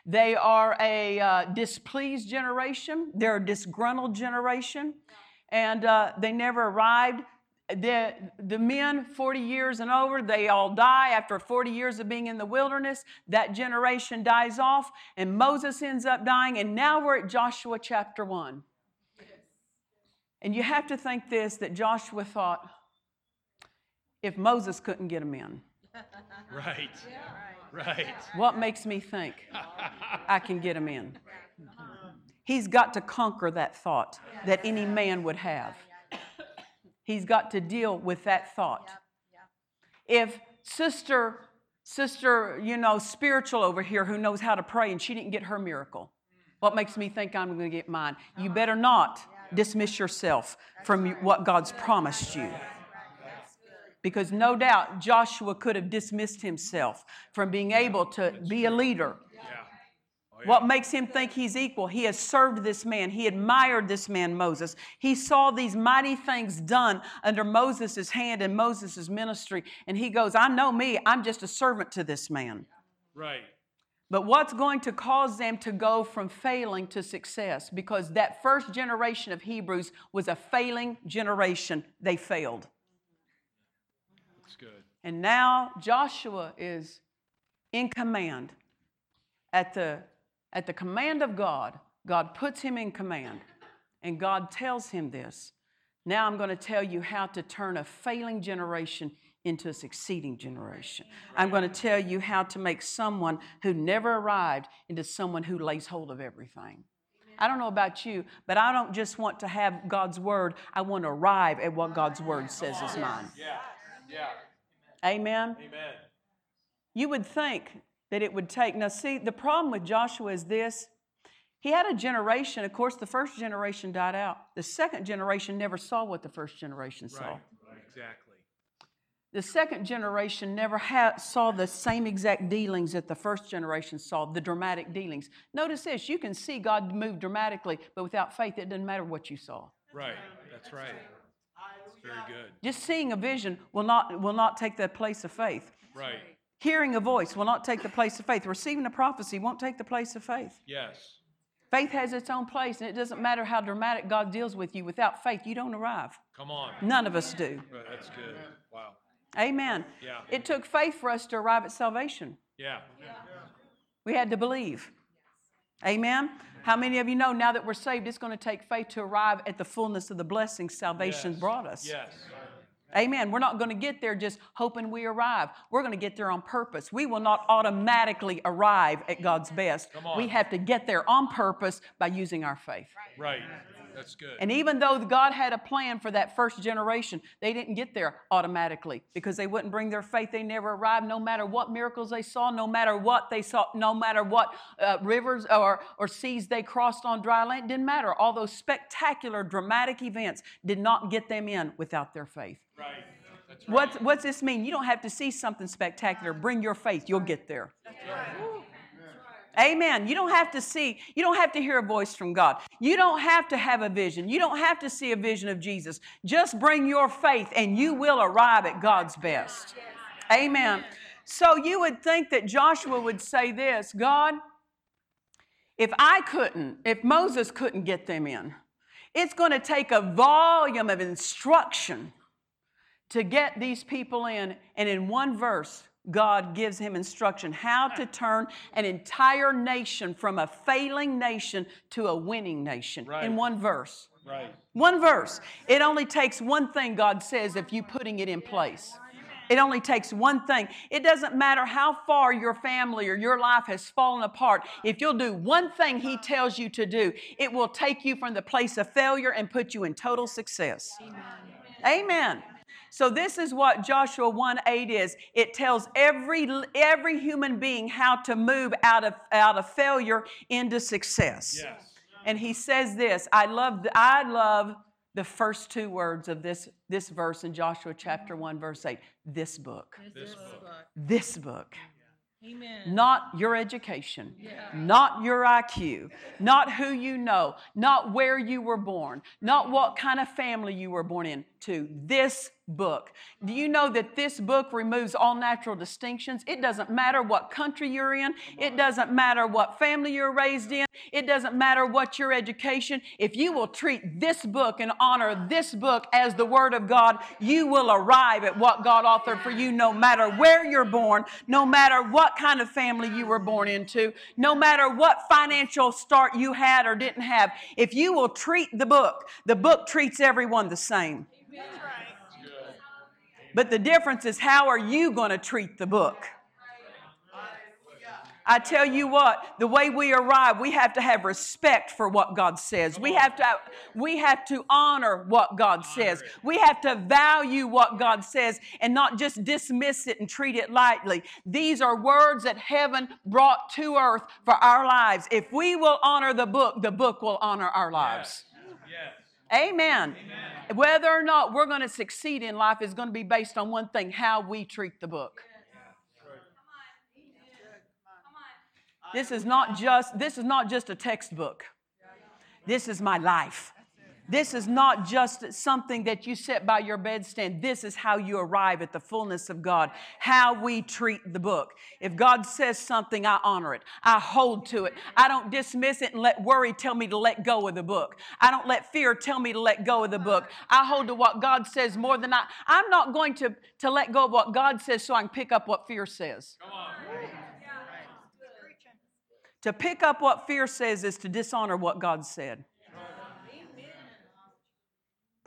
They are a uh, displeased generation. They're a disgruntled generation. And uh, they never arrived. The, the men 40 years and over, they all die after 40 years of being in the wilderness. That generation dies off, and Moses ends up dying. And now we're at Joshua chapter 1. And you have to think this that Joshua thought, if Moses couldn't get them in, Right. Right. what makes me think I can get him in? He's got to conquer that thought that any man would have. He's got to deal with that thought. If sister, sister, you know, spiritual over here who knows how to pray and she didn't get her miracle, what makes me think I'm going to get mine? You better not dismiss yourself from what God's promised you. Because no doubt Joshua could have dismissed himself from being able to be a leader. Yeah. Oh, yeah. What makes him think he's equal? He has served this man. He admired this man, Moses. He saw these mighty things done under Moses' hand in Moses' ministry. And he goes, I know me, I'm just a servant to this man. Right. But what's going to cause them to go from failing to success? Because that first generation of Hebrews was a failing generation. They failed. That's good. And now Joshua is in command. At the, at the command of God, God puts him in command. And God tells him this. Now I'm going to tell you how to turn a failing generation into a succeeding generation. I'm going to tell you how to make someone who never arrived into someone who lays hold of everything. I don't know about you, but I don't just want to have God's word. I want to arrive at what God's word says is mine. Yeah. Amen. Amen. You would think that it would take. Now, see, the problem with Joshua is this. He had a generation, of course, the first generation died out. The second generation never saw what the first generation saw. Right. Exactly. The second generation never ha- saw the same exact dealings that the first generation saw, the dramatic dealings. Notice this you can see God move dramatically, but without faith, it doesn't matter what you saw. Right. That's right. Very good. Just seeing a vision will not, will not take the place of faith. Right. Hearing a voice will not take the place of faith. Receiving a prophecy won't take the place of faith. Yes. Faith has its own place, and it doesn't matter how dramatic God deals with you. Without faith, you don't arrive. Come on. None of us do. Right, That's good. Wow. Amen. Yeah. It took faith for us to arrive at salvation. Yeah. We had to believe. Amen. How many of you know now that we're saved, it's going to take faith to arrive at the fullness of the blessings salvation Yes. brought us? Yes. Amen. We're not going to get there just hoping we arrive. We're going to get there on purpose. We will not automatically arrive at God's best. Come on. We have to get there on purpose by using our faith. Right. That's good. And even though God had a plan for that first generation, they didn't get there automatically because they wouldn't bring their faith. They never arrived, no matter what miracles they saw, no matter what they saw, no matter what uh, rivers or, or seas they crossed on dry land. Didn't matter. All those spectacular, dramatic events did not get them in without their faith. right. That's right. What's, what's this mean? You don't have to see something spectacular. Bring your faith, you'll get there. Amen. You don't have to see, you don't have to hear a voice from God. You don't have to have a vision. You don't have to see a vision of Jesus. Just bring your faith and you will arrive at God's best. Amen. So you would think that Joshua would say this God, if I couldn't, if Moses couldn't get them in, it's going to take a volume of instruction to get these people in. And in one verse, God gives him instruction how to turn an entire nation from a failing nation to a winning nation in one verse. Right. One verse. It only takes one thing, God says, if you putting it in place. It only takes one thing. It doesn't matter how far your family or your life has fallen apart. If you'll do one thing He tells you to do, it will take you from the place of failure and put you in total success. Amen. So this is what Joshua 1 8 is. It tells every, every human being how to move out of, out of failure into success. Yes. And he says this I love, the, I love the first two words of this, this verse in Joshua chapter 1, verse 8. This book. This book. This book. Amen. Not your education, not your IQ, not who you know, not where you were born, not what kind of family you were born in. To this book. Do you know that this book removes all natural distinctions? It doesn't matter what country you're in, it doesn't matter what family you're raised in, it doesn't matter what your education. If you will treat this book and honor this book as the Word of God, you will arrive at what God authored for you no matter where you're born, no matter what kind of family you were born into, no matter what financial start you had or didn't have. If you will treat the book, the book treats everyone the same. That's right. But the difference is how are you going to treat the book? I tell you what, the way we arrive, we have to have respect for what God says. We have to we have to honor what God says. We have to value what God says and not just dismiss it and treat it lightly. These are words that heaven brought to earth for our lives. If we will honor the book, the book will honor our lives. Yes. Amen. Whether or not we're going to succeed in life is going to be based on one thing how we treat the book. This is not just this is not just a textbook. This is my life. This is not just something that you sit by your bedstand. This is how you arrive at the fullness of God, how we treat the book. If God says something, I honor it. I hold to it. I don't dismiss it and let worry tell me to let go of the book. I don't let fear tell me to let go of the book. I hold to what God says more than I. I'm not going to, to let go of what God says so I can pick up what fear says. Come on. To pick up what fear says is to dishonor what God said.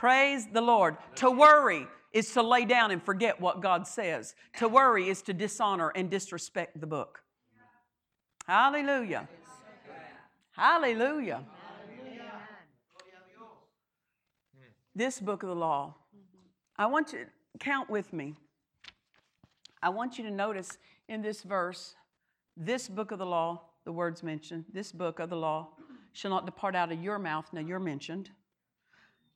Praise the Lord. To worry is to lay down and forget what God says. To worry is to dishonor and disrespect the book. Hallelujah. Hallelujah. This book of the law. I want you to count with me. I want you to notice in this verse, this book of the law, the words mentioned, this book of the law shall not depart out of your mouth. Now you're mentioned.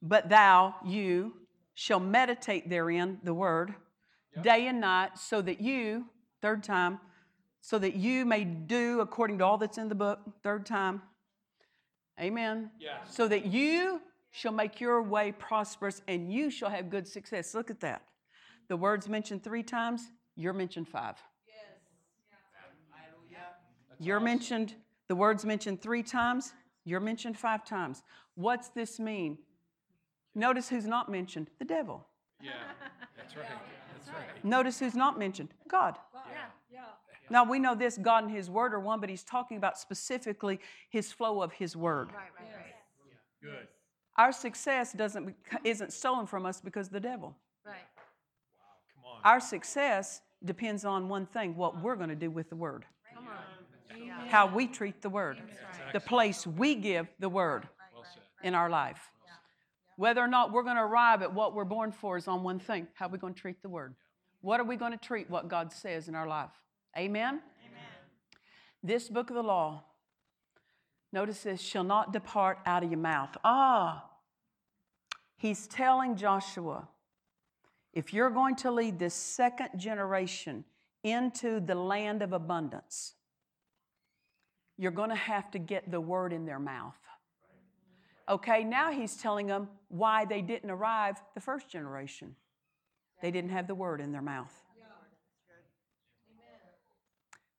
But thou, you, shall meditate therein, the word, day and night, so that you, third time, so that you may do according to all that's in the book, third time. Amen. Yes. So that you shall make your way prosperous and you shall have good success. Look at that. The words mentioned three times, you're mentioned five. You're mentioned, the words mentioned three times, you're mentioned five times. What's this mean? Notice who's not mentioned the devil. Yeah. That's right. That's right. Notice who's not mentioned God. Yeah. Yeah. Now we know this God and His Word are one, but He's talking about specifically His flow of His Word. Right, right, right. Good. Our success doesn't isn't stolen from us because of the devil. Right. Wow, Come on. Our success depends on one thing: what we're going to do with the Word, Come on. How we treat the Word, the place we give the Word Well said. in our life. Whether or not we're going to arrive at what we're born for is on one thing: how are we going to treat the Word? What are we going to treat what God says in our life? Amen. Amen. This book of the law, notice this, shall not depart out of your mouth. Ah, he's telling Joshua, if you're going to lead this second generation into the land of abundance, you're going to have to get the word in their mouth. Okay, now he's telling them why they didn't arrive the first generation. They didn't have the word in their mouth.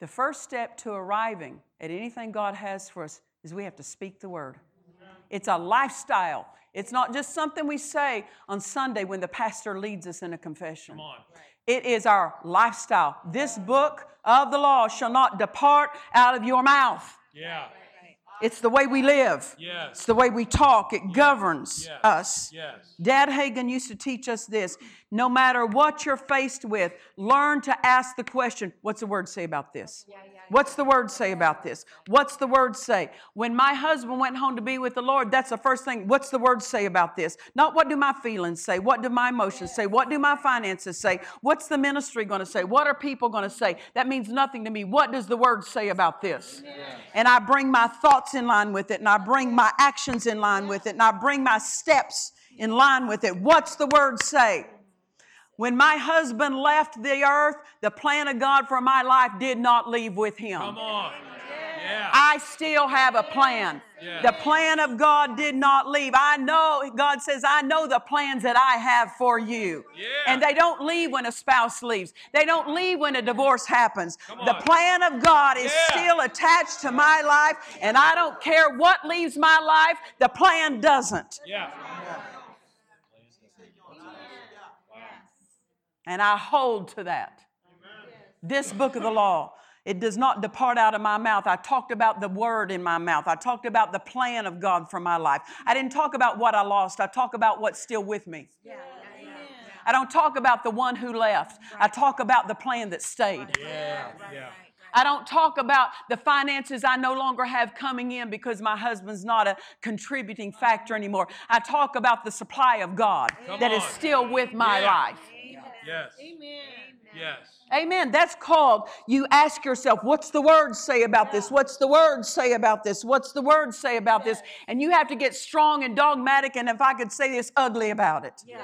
The first step to arriving at anything God has for us is we have to speak the word. It's a lifestyle. It's not just something we say on Sunday when the pastor leads us in a confession. Come on. It is our lifestyle. This book of the law shall not depart out of your mouth. Yeah. It's the way we live. It's Yes. the way we talk. It governs Yes. us. Yes. Dad Hagin used to teach us this. No matter what you're faced with, learn to ask the question, what's the word say about this? What's the word say about this? What's the word say? When my husband went home to be with the Lord, that's the first thing. What's the word say about this? Not what do my feelings say? What do my emotions say? What do my finances say? What's the ministry going to say? What are people going to say? That means nothing to me. What does the word say about this? And I bring my thoughts in line with it, and I bring my actions in line with it, and I bring my steps in line with it. What's the word say? When my husband left the earth, the plan of God for my life did not leave with him. Come on. Yeah. I still have a plan. Yeah. The plan of God did not leave. I know, God says, I know the plans that I have for you. Yeah. And they don't leave when a spouse leaves, they don't leave when a divorce happens. The plan of God is still attached to my life, and I don't care what leaves my life, the plan doesn't. And I hold to that. This book of the law, it does not depart out of my mouth. I talked about the word in my mouth. I talked about the plan of God for my life. I didn't talk about what I lost. I talk about what's still with me. I don't talk about the one who left. I talk about the plan that stayed. Yeah. Yeah. I don't talk about the finances I no longer have coming in because my husband's not a contributing factor anymore. I talk about the supply of God Come that is on. still with my Yeah. life. Yes. Amen. Yes. Amen. That's called you ask yourself, what's the word say about this? What's the word say about this? What's the word say about this? And you have to get strong and dogmatic, and if I could say this, ugly about it. Yes.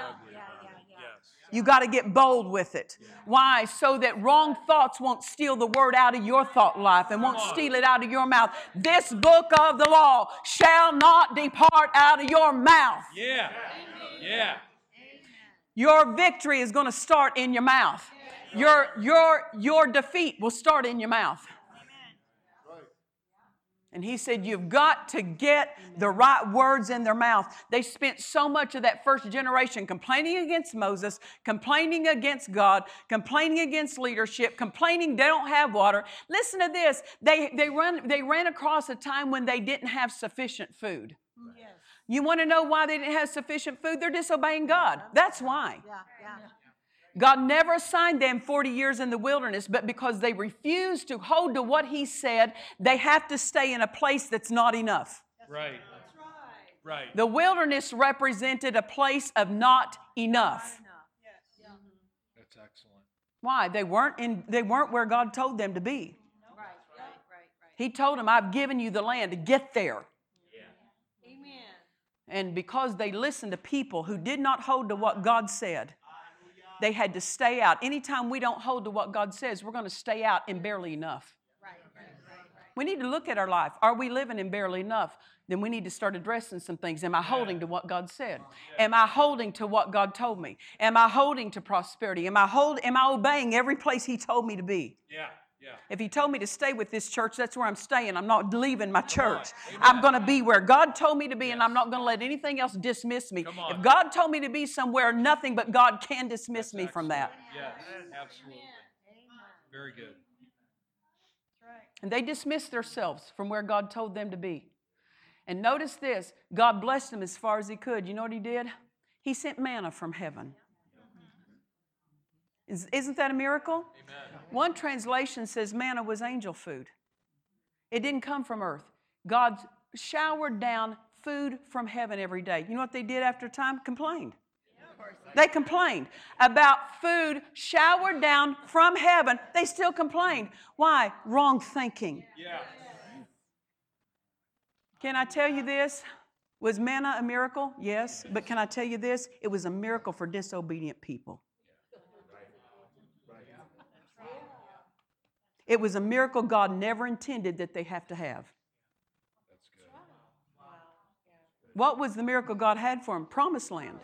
You got to get bold with it. Why? So that wrong thoughts won't steal the word out of your thought life and won't steal it out of your mouth. This book of the law shall not depart out of your mouth. Yeah. Yeah. Your victory is going to start in your mouth. Your, your, your defeat will start in your mouth. And he said, You've got to get the right words in their mouth. They spent so much of that first generation complaining against Moses, complaining against God, complaining against leadership, complaining they don't have water. Listen to this they, they, run, they ran across a time when they didn't have sufficient food. You want to know why they didn't have sufficient food? They're disobeying God. That's why. God never assigned them 40 years in the wilderness, but because they refused to hold to what He said, they have to stay in a place that's not enough. Right. Right. The wilderness represented a place of not enough. Mm-hmm. That's excellent. Why? They weren't in they weren't where God told them to be. He told them, I've given you the land to get there. And because they listened to people who did not hold to what God said, they had to stay out. Anytime we don't hold to what God says, we're going to stay out in barely enough. We need to look at our life. Are we living in barely enough? Then we need to start addressing some things. Am I holding to what God said? Am I holding to what God told me? Am I holding to prosperity? Am I hold, am I obeying every place He told me to be? Yeah. Yeah. If He told me to stay with this church, that's where I'm staying. I'm not leaving my church. I'm going to be where God told me to be, and I'm not going to let anything else dismiss me. If God told me to be somewhere, nothing but God can dismiss me from that. Yes. Absolutely. Very good. And they dismissed themselves from where God told them to be. And notice this God blessed them as far as He could. You know what He did? He sent manna from heaven. Is, isn't that a miracle? Amen. One translation says manna was angel food. It didn't come from earth. God showered down food from heaven every day. You know what they did after a time? Complained. They complained about food showered down from heaven. They still complained. Why? Wrong thinking. Yeah. Can I tell you this? Was manna a miracle? Yes. But can I tell you this? It was a miracle for disobedient people. It was a miracle God never intended that they have to have. That's good. What was the miracle God had for them? Promised land.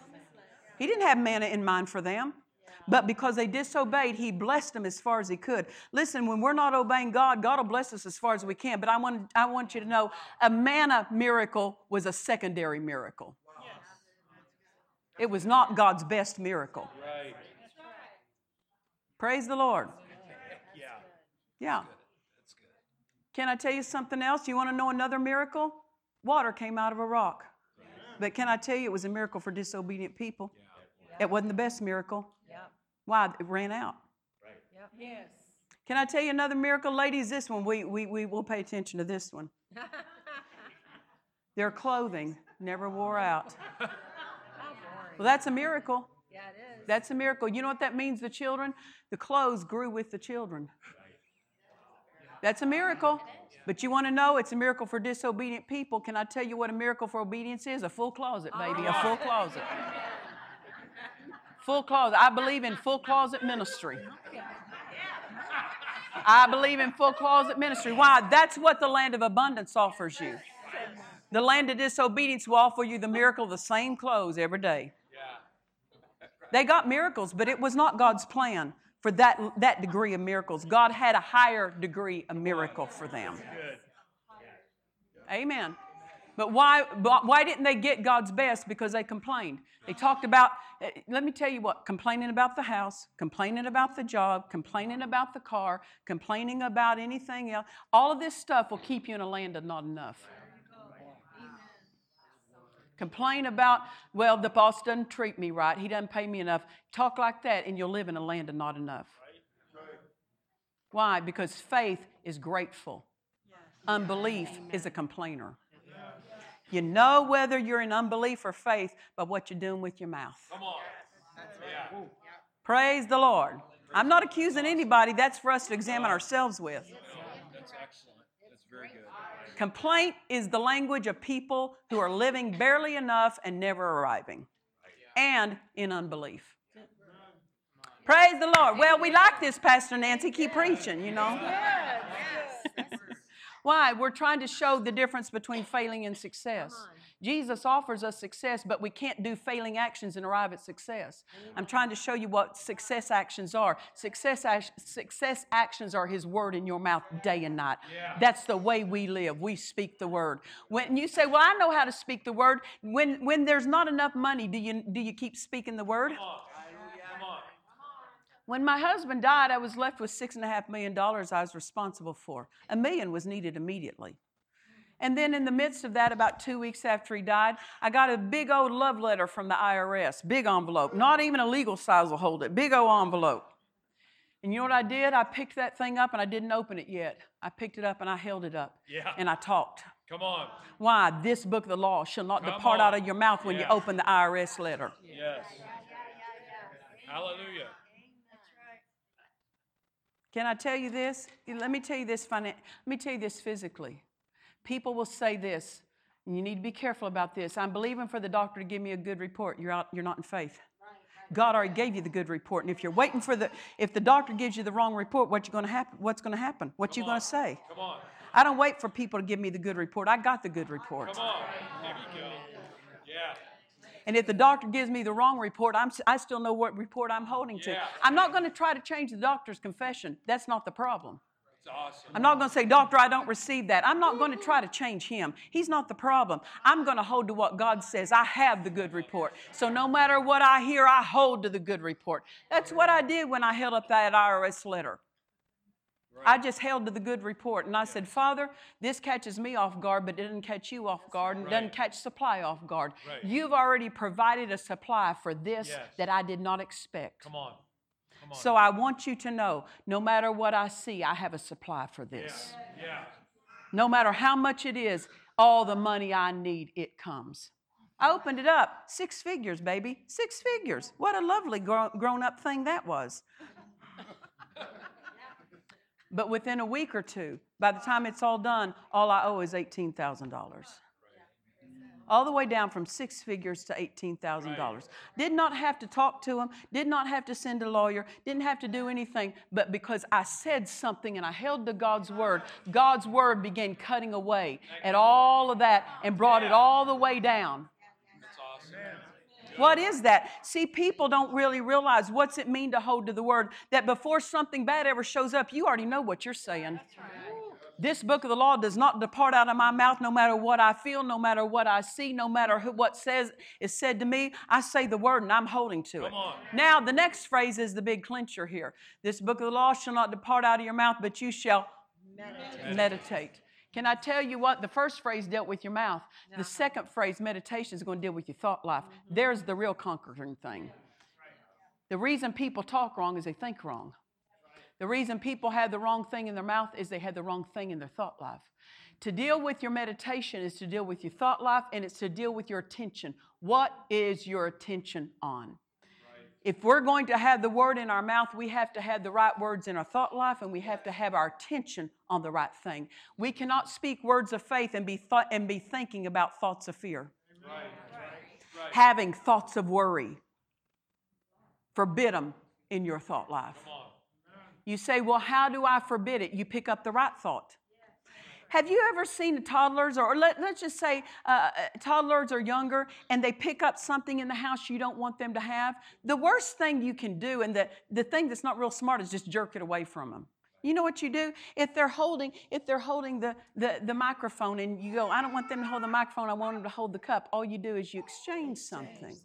He didn't have manna in mind for them. But because they disobeyed, He blessed them as far as He could. Listen, when we're not obeying God, God will bless us as far as we can. But I want, I want you to know a manna miracle was a secondary miracle. It was not God's best miracle. Right. Praise the Lord. Yeah. Yeah. That's good. Can I tell you something else? You want to know another miracle? Water came out of a rock. But can I tell you it was a miracle for disobedient people? It wasn't the best miracle. Why? It ran out. right Yes. Can I tell you another miracle, ladies? This one, we, we, we will pay attention to this one. Their clothing never wore out. Well, that's a miracle. Yeah, it is. That's a miracle. You know what that means, the children? The clothes grew with the children. That's a miracle. But you want to know it's a miracle for disobedient people. Can I tell you what a miracle for obedience is? A full closet, baby. A full closet. Full closet. I believe in full closet ministry. I believe in full closet ministry. Why? That's what the land of abundance offers you. The land of disobedience will offer you the miracle of the same clothes every day. They got miracles, but it was not God's plan for that, that degree of miracles. God had a higher degree of miracle for them. Amen. But why, why didn't they get God's best? Because they complained. They talked about, eh, let me tell you what, complaining about the house, complaining about the job, complaining about the car, complaining about anything else. All of this stuff will keep you in a land of not enough. Complain about, well, the boss doesn't treat me right. He doesn't pay me enough. Talk like that, and you'll live in a land of not enough. Why? Because faith is grateful, unbelief is a complainer. You know whether you're in unbelief or faith by what you're doing with your mouth. Come on. Yeah. Praise the Lord. I'm not accusing anybody, that's for us to examine ourselves with. That's excellent. That's very good. Complaint is the language of people who are living barely enough and never arriving, and in unbelief. Praise the Lord. Well, we like this, Pastor Nancy. Keep preaching, you know. Why? We're trying to show the difference between failing and success. Jesus offers us success, but we can't do failing actions and arrive at success. I'm trying to show you what success actions are. Success, success actions are His word in your mouth day and night. That's the way we live. We speak the word. When you say, "Well, I know how to speak the word," when when there's not enough money, do you do you keep speaking the word? Come on. When my husband died, I was left with six and a half million dollars I was responsible for. A million was needed immediately. And then in the midst of that, about two weeks after he died, I got a big old love letter from the IRS, big envelope. Not even a legal size will hold it, big old envelope. And you know what I did? I picked that thing up and I didn't open it yet. I picked it up and I held it up. Yeah. And I talked. Come on. Why? This book of the law shall not Come depart on. out of your mouth when Yeah. you open the IRS letter. Yes. Hallelujah. Can I tell you this? Let me tell you this. Finan- let me tell you this physically. People will say this, and you need to be careful about this. I'm believing for the doctor to give me a good report. You're out. You're not in faith. God already gave you the good report, and if you're waiting for the, if the doctor gives you the wrong report, what's going to happen? What's going to happen? What you going to say? Come on. I don't wait for people to give me the good report. I got the good report. Come on. There you go. Yeah. And if the doctor gives me the wrong report, I'm, I still know what report I'm holding to. I'm not going to try to change the doctor's confession. That's not the problem. It's awesome. I'm not going to say, Doctor, I don't receive that. I'm not going to try to change him. He's not the problem. I'm going to hold to what God says. I have the good report. So no matter what I hear, I hold to the good report. That's what I did when I held up that IRS letter. I just held to the good report and I said, Father, this catches me off guard, but it doesn't catch you off guard and it doesn't catch supply off guard. Right. You've already provided a supply for this Yes. that I did not expect. Come on. So I want you to know no matter what I see, I have a supply for this. yeah. No matter how much it is, all the money I need, it comes. I opened it up. Six figures, baby. Six figures. What a lovely grown up thing that was. but within a week or two, by the time it's all done, all I owe is $18,000. All the way down from six figures to $18,000. Did not have to talk to him, did not have to send a lawyer, didn't have to do anything, but because I said something and I held to God's word, God's word began cutting away at all of that and brought it all the way down. What is that? See, people don't really realize what's it mean to hold to the word. That before something bad ever shows up, you already know what you're saying. This book of the law does not depart out of my mouth no matter what I feel, no matter what I see, no matter who, what says is said to me. I say the word and I'm holding to it. On. Now, the next phrase is the big clincher here. This book of the law shall not depart out of your mouth, but you shall meditate. Can I tell you what? The first phrase dealt with your mouth. The second phrase, meditation, is going to deal with your thought life. Mm-hmm. There's the real conquering thing. The reason people talk wrong is they think wrong. The reason people have the wrong thing in their mouth is they had the wrong thing in their thought life. To deal with your meditation is to deal with your thought life and it's to deal with your attention. What is your attention on? If we're going to have the word in our mouth, we have to have the right words in our thought life and we have to have our attention on the right thing. We cannot speak words of faith and be, th- and be thinking about thoughts of fear, having thoughts of worry. Forbid them in your thought life. You say, well, how do I forbid it? You pick up the right thought. Have you ever seen toddlers, or let, us just say uh, uh, toddlers or younger, and they pick up something in the house you don't want them to have? The worst thing you can do, and the, the thing that's not real smart, is just jerk it away from them. You know what you do? If they're holding, if they're holding the, the, the microphone and you go, I don't want them to hold the microphone, I want them to hold the cup, all you do is you exchange something.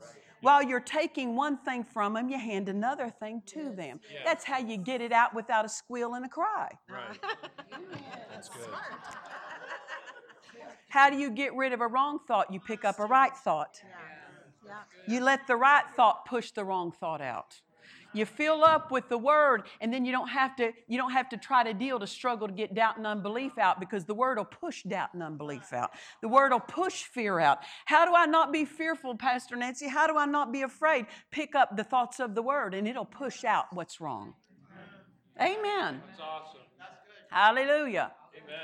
While you're taking one thing from them, you hand another thing to them. That's how you get it out without a squeal and a cry. Right. That's good. How do you get rid of a wrong thought? You pick up a right thought. Yeah. You let the right thought push the wrong thought out. You fill up with the word, and then you don't have to you don't have to try to deal to struggle to get doubt and unbelief out because the word will push doubt and unbelief out. The word will push fear out. How do I not be fearful, Pastor Nancy? How do I not be afraid? Pick up the thoughts of the word, and it'll push out what's wrong. Amen. That's awesome. That's good. Hallelujah. Amen.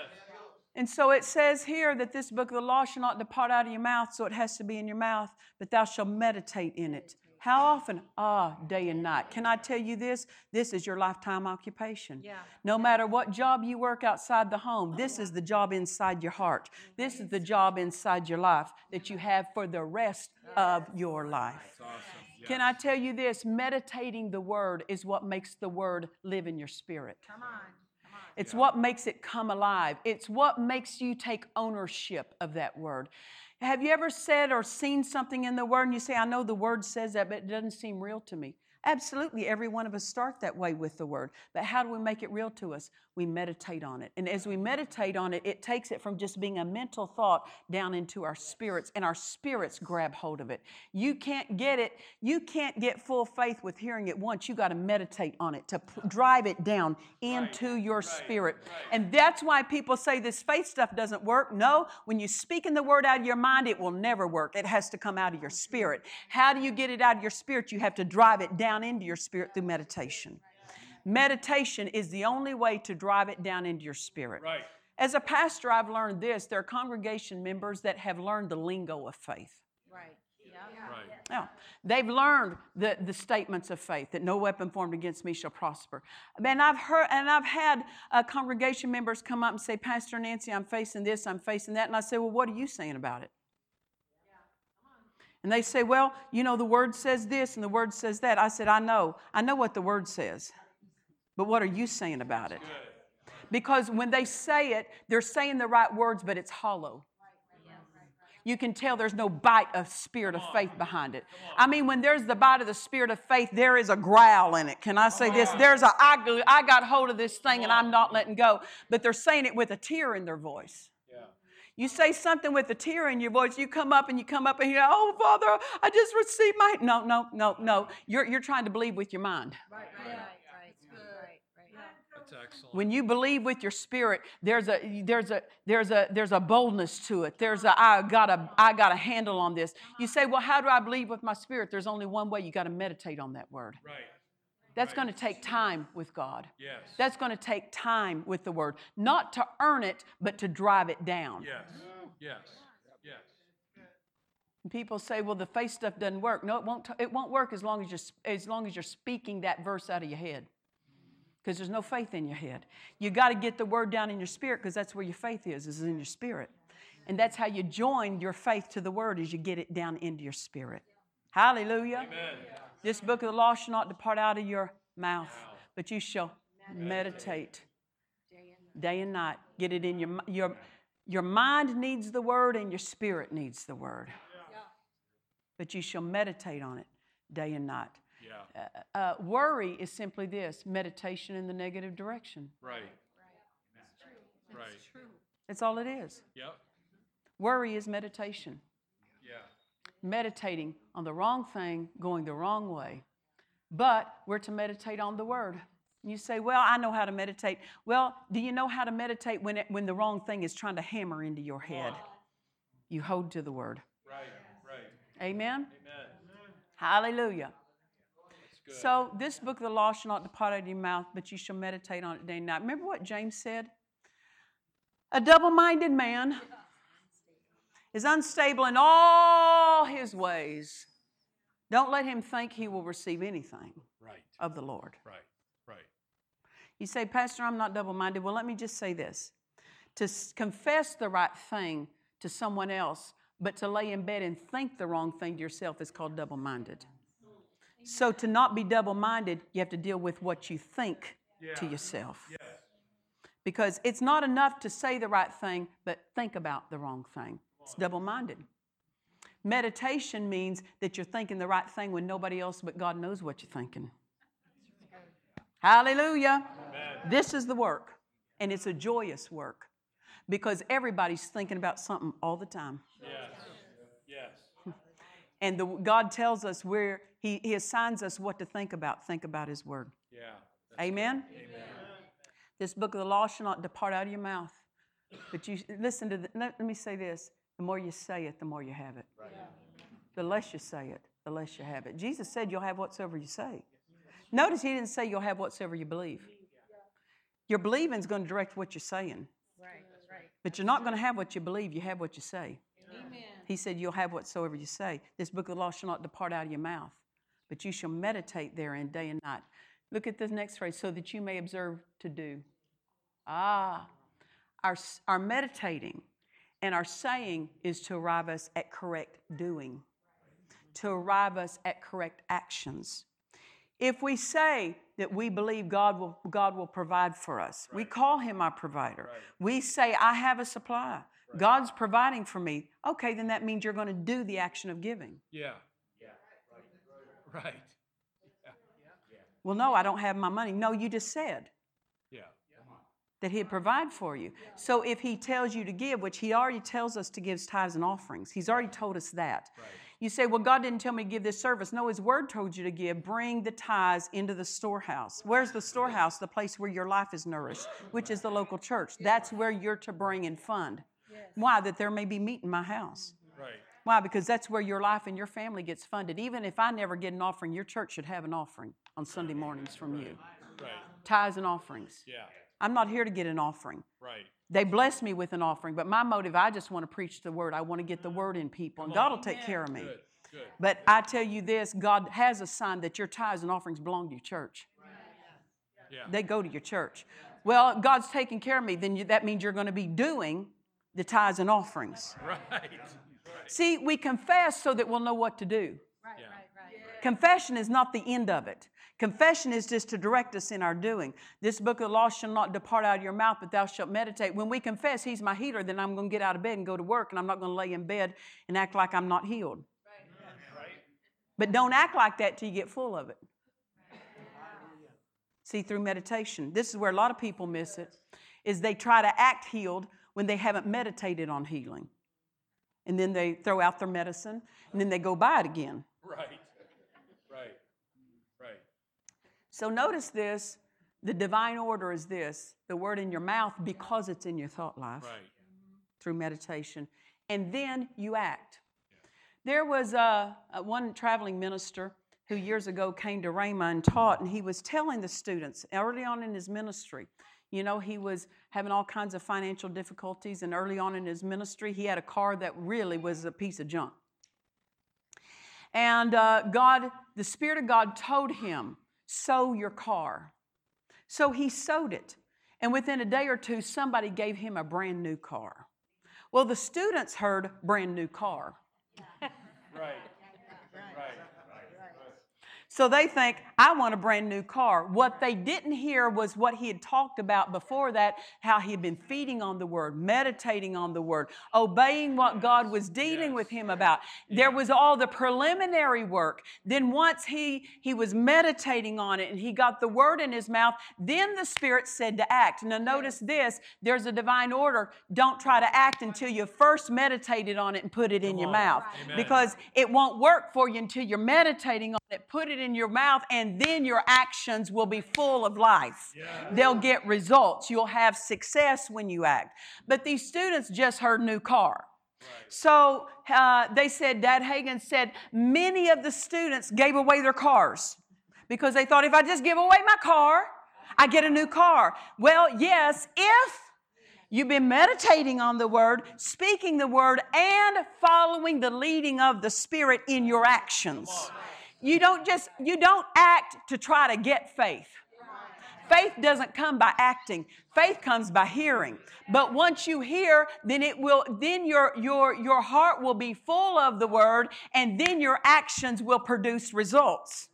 And so it says here that this book of the law shall not depart out of your mouth, so it has to be in your mouth, but thou shalt meditate in it. How often? Ah, day and night. Can I tell you this? This is your lifetime occupation. Yeah. No matter what job you work outside the home, this is the job inside your heart. This is the job inside your life that you have for the rest of your life. Awesome. Can I tell you this? Meditating the word is what makes the word live in your spirit. Come on. It's what makes it come alive. It's what makes you take ownership of that word. Have you ever said or seen something in the word and you say, I know the word says that, but it doesn't seem real to me? Absolutely, every one of us start that way with the word. But how do we make it real to us? We meditate on it. And as we meditate on it, it takes it from just being a mental thought down into our spirits, and our spirits grab hold of it. You can't get it, you can't get full faith with hearing it once. You got to meditate on it to p- drive it down into your spirit. And that's why people say this faith stuff doesn't work. No, when you speak in the word out of your mind, it will never work. It has to come out of your spirit. How do you get it out of your spirit? You have to drive it down into your spirit through meditation. Meditation is the only way to drive it down into your spirit. Right. As a pastor, I've learned this there are congregation members that have learned the lingo of faith. Right. Yeah. Right. Yeah. They've learned the, the statements of faith that no weapon formed against me shall prosper. And I've heard and I've had uh, congregation members come up and say, Pastor Nancy, I'm facing this, I'm facing that. And I say, Well, what are you saying about it? And they say, Well, you know, the word says this and the word says that. I said, I know. I know what the word says. But what are you saying about it? Because when they say it, they're saying the right words, but it's hollow. You can tell there's no bite of spirit of faith behind it. I mean, when there's the bite of the spirit of faith, there is a growl in it. Can I say this? There's a I, got hold of this thing and I'm not letting go. But they're saying it with a tear in their voice. You say something with a tear in your voice, you come up and you come up and you go, Oh, Father, I just received my. No, no, no, no. You're, you're trying to believe with your mind. Right. Right. Right. Right. Good. Right. Right. That's excellent. When you believe with your spirit, there's a there's a there's a there's a boldness to it. There's a I got a I got a handle on this. You say, well, how do I believe with my spirit? There's only one way. You got to meditate on that word. Right. That's going to take time with God. Yes. That's going to take time with the word, not to earn it, but to drive it down. yes. Yes. Yes. And people say, well, the faith stuff doesn't work. No, it won't. It won't work as long as you're as long as you're speaking that verse out of your head. Because there's no faith in your head. You got to get the word down in your spirit because that's where your faith is, is in your spirit. And that's how you join your faith to the word is you get it down into your spirit. Hallelujah. Amen. This book of the law shall not depart out of your mouth, but you shall meditate day and night. Get it in your your your mind needs the word and your spirit needs the word. But you shall meditate on it day and night. Yeah. Uh, uh, worry is simply this meditation in the negative direction. Right. Right. Right. That's, true. That's all it is. Yep. Worry is meditation. Yeah. Meditating on the wrong thing, going the wrong way. But we're to meditate on the word. You say, Well, I know how to meditate. Well, do you know how to meditate when, it, when the wrong thing is trying to hammer into your head? You hold to the word. Right. Right. Amen? Amen. Hallelujah. Good. So, this book of the law shall not depart out of your mouth, but you shall meditate on it day and night. Remember what James said? A double minded man is unstable in all his ways. Don't let him think he will receive anything right. of the Lord. Right. Right. You say, Pastor, I'm not double minded. Well, let me just say this to s- confess the right thing to someone else, but to lay in bed and think the wrong thing to yourself is called double minded. So, to not be double minded, you have to deal with what you think to yourself. Yes. Because it's not enough to say the right thing, but think about the wrong thing. It's double minded. Meditation means that you're thinking the right thing when nobody else but God knows what you're thinking. Hallelujah. This is the work, and it's a joyous work because everybody's thinking about something all the time. Yes. And the, God tells us where he, he assigns us what to think about. Think about His Word. Yeah. Amen? This book of the law shall not depart out of your mouth. But you listen to the, let, let me say this the more you say it, the more you have it. The less you say it, the less you have it. Jesus said you'll have whatsoever you say. Notice he didn't say you'll have whatsoever you believe. Your believing is going to direct what you're saying. Right, right. But you're not going to have what you believe, you have what you say. He said, You'll have whatsoever you say. This book of the law shall not depart out of your mouth, but you shall meditate therein day and night. Look at this next phrase, so that you may observe to do. Ah, our, our meditating and our saying is to arrive us at correct doing, to arrive us at correct actions. If we say that we believe God will, God will provide for us, we call Him our provider. We say, I have a supply. God's providing for me. Okay, then that means you're going to do the action of giving. Yeah. Yeah. Right. Well, no, I don't have my money. No, you just said Yeah. that He'd provide for you. So if He tells you to give, which He already tells us to give tithes and offerings, He's already told us that. You say, Well, God didn't tell me to give this service. No, His Word told you to give. Bring the tithes into the storehouse. Where's the storehouse? The place where your life is nourished, which is the local church. That's where you're to bring and fund. Why? That there may be meat in my house. Mm-hmm. Right. Why? Because that's where your life and your family gets funded. Even if I never get an offering, your church should have an offering on Sunday mornings from you. Right. Tithes and offerings. Yeah. I'm not here to get an offering. Right. They bless me with an offering, but my motive, I just want to preach the word. I want to get the word in people, and God will take care of me. Good. Good. But I tell you this God has a sign that your tithes and offerings belong to your church. Yeah. They go to your church. Well, God's taking care of me, then you, that means you're going to be doing the tithes and offerings. Right. See, we confess so that we'll know what to do. Right, Yeah. right, right. Confession is not the end of it. Confession is just to direct us in our doing. This book of the law shall not depart out of your mouth, but thou shalt meditate. When we confess He's my healer, then I'm going to get out of bed and go to work, and I'm not going to lay in bed and act like I'm not healed. But don't act like that till you get full of it. See, through meditation, this is where a lot of people miss it, is they try to act healed when they haven't meditated on healing. And then they throw out their medicine, and then they go buy it again. Right. Right. Right. So notice this the divine order is this the word in your mouth because it's in your thought life Right. through meditation, and then you act. There was a, a one traveling minister who years ago came to Rhema and taught, and he was telling the students early on in his ministry. You know, he was having all kinds of financial difficulties, and early on in his ministry, he had a car that really was a piece of junk. And uh, God, the Spirit of God told him, Sow your car. So he sowed it. And within a day or two, somebody gave him a brand new car. Well, the students heard brand new car. Right. Right. So they think, I want a brand new car. What they didn't hear was what he had talked about before that how he had been feeding on the word, meditating on the word, obeying what God was dealing Yes. with him about. There was all the preliminary work. Then once he he was meditating on it and he got the word in his mouth, then the spirit said to act. Now notice this, there's a divine order. Don't try to act until you first meditated on it and put it in your on. mouth. Amen. Because it won't work for you until you're meditating on it. Put it in your mouth, and then your actions will be full of life. They'll get results. You'll have success when you act. But these students just heard new car. So uh, they said, Dad Hagin said, many of the students gave away their cars because they thought if I just give away my car, I get a new car. Well, yes, if You've been meditating on the word, speaking the word, and following the leading of the Spirit in your actions. You don't just you don't act to try to get faith. Faith doesn't come by acting. Faith comes by hearing. But once you hear, then it will then your your your heart will be full of the word and then your actions will produce results.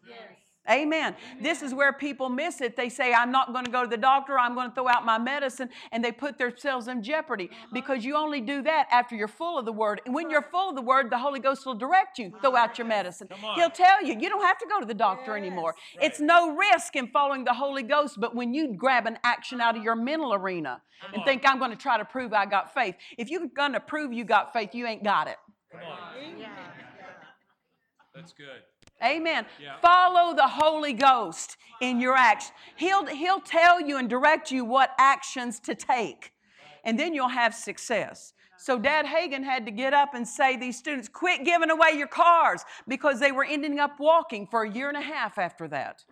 Amen. This is where people miss it. They say, I'm not going to go to the doctor. I'm going to throw out my medicine. And they put themselves in jeopardy uh-huh. because you only do that after you're full of the word. And when you're full of the word, the Holy Ghost will direct you. Throw out your medicine. He'll tell you, you don't have to go to the doctor anymore. It's no risk in following the Holy Ghost. But when you grab an action out of uh-huh. your mental arena and on. think, I'm going to try to prove I got faith, if you're going to prove you got faith, you ain't got it. Come on. That's good. Amen. Yeah. Follow the Holy Ghost in your actions. He'll, he'll tell you and direct you what actions to take, and then you'll have success. So, Dad Hagin had to get up and say, These students, quit giving away your cars because they were ending up walking for a year and a half after that.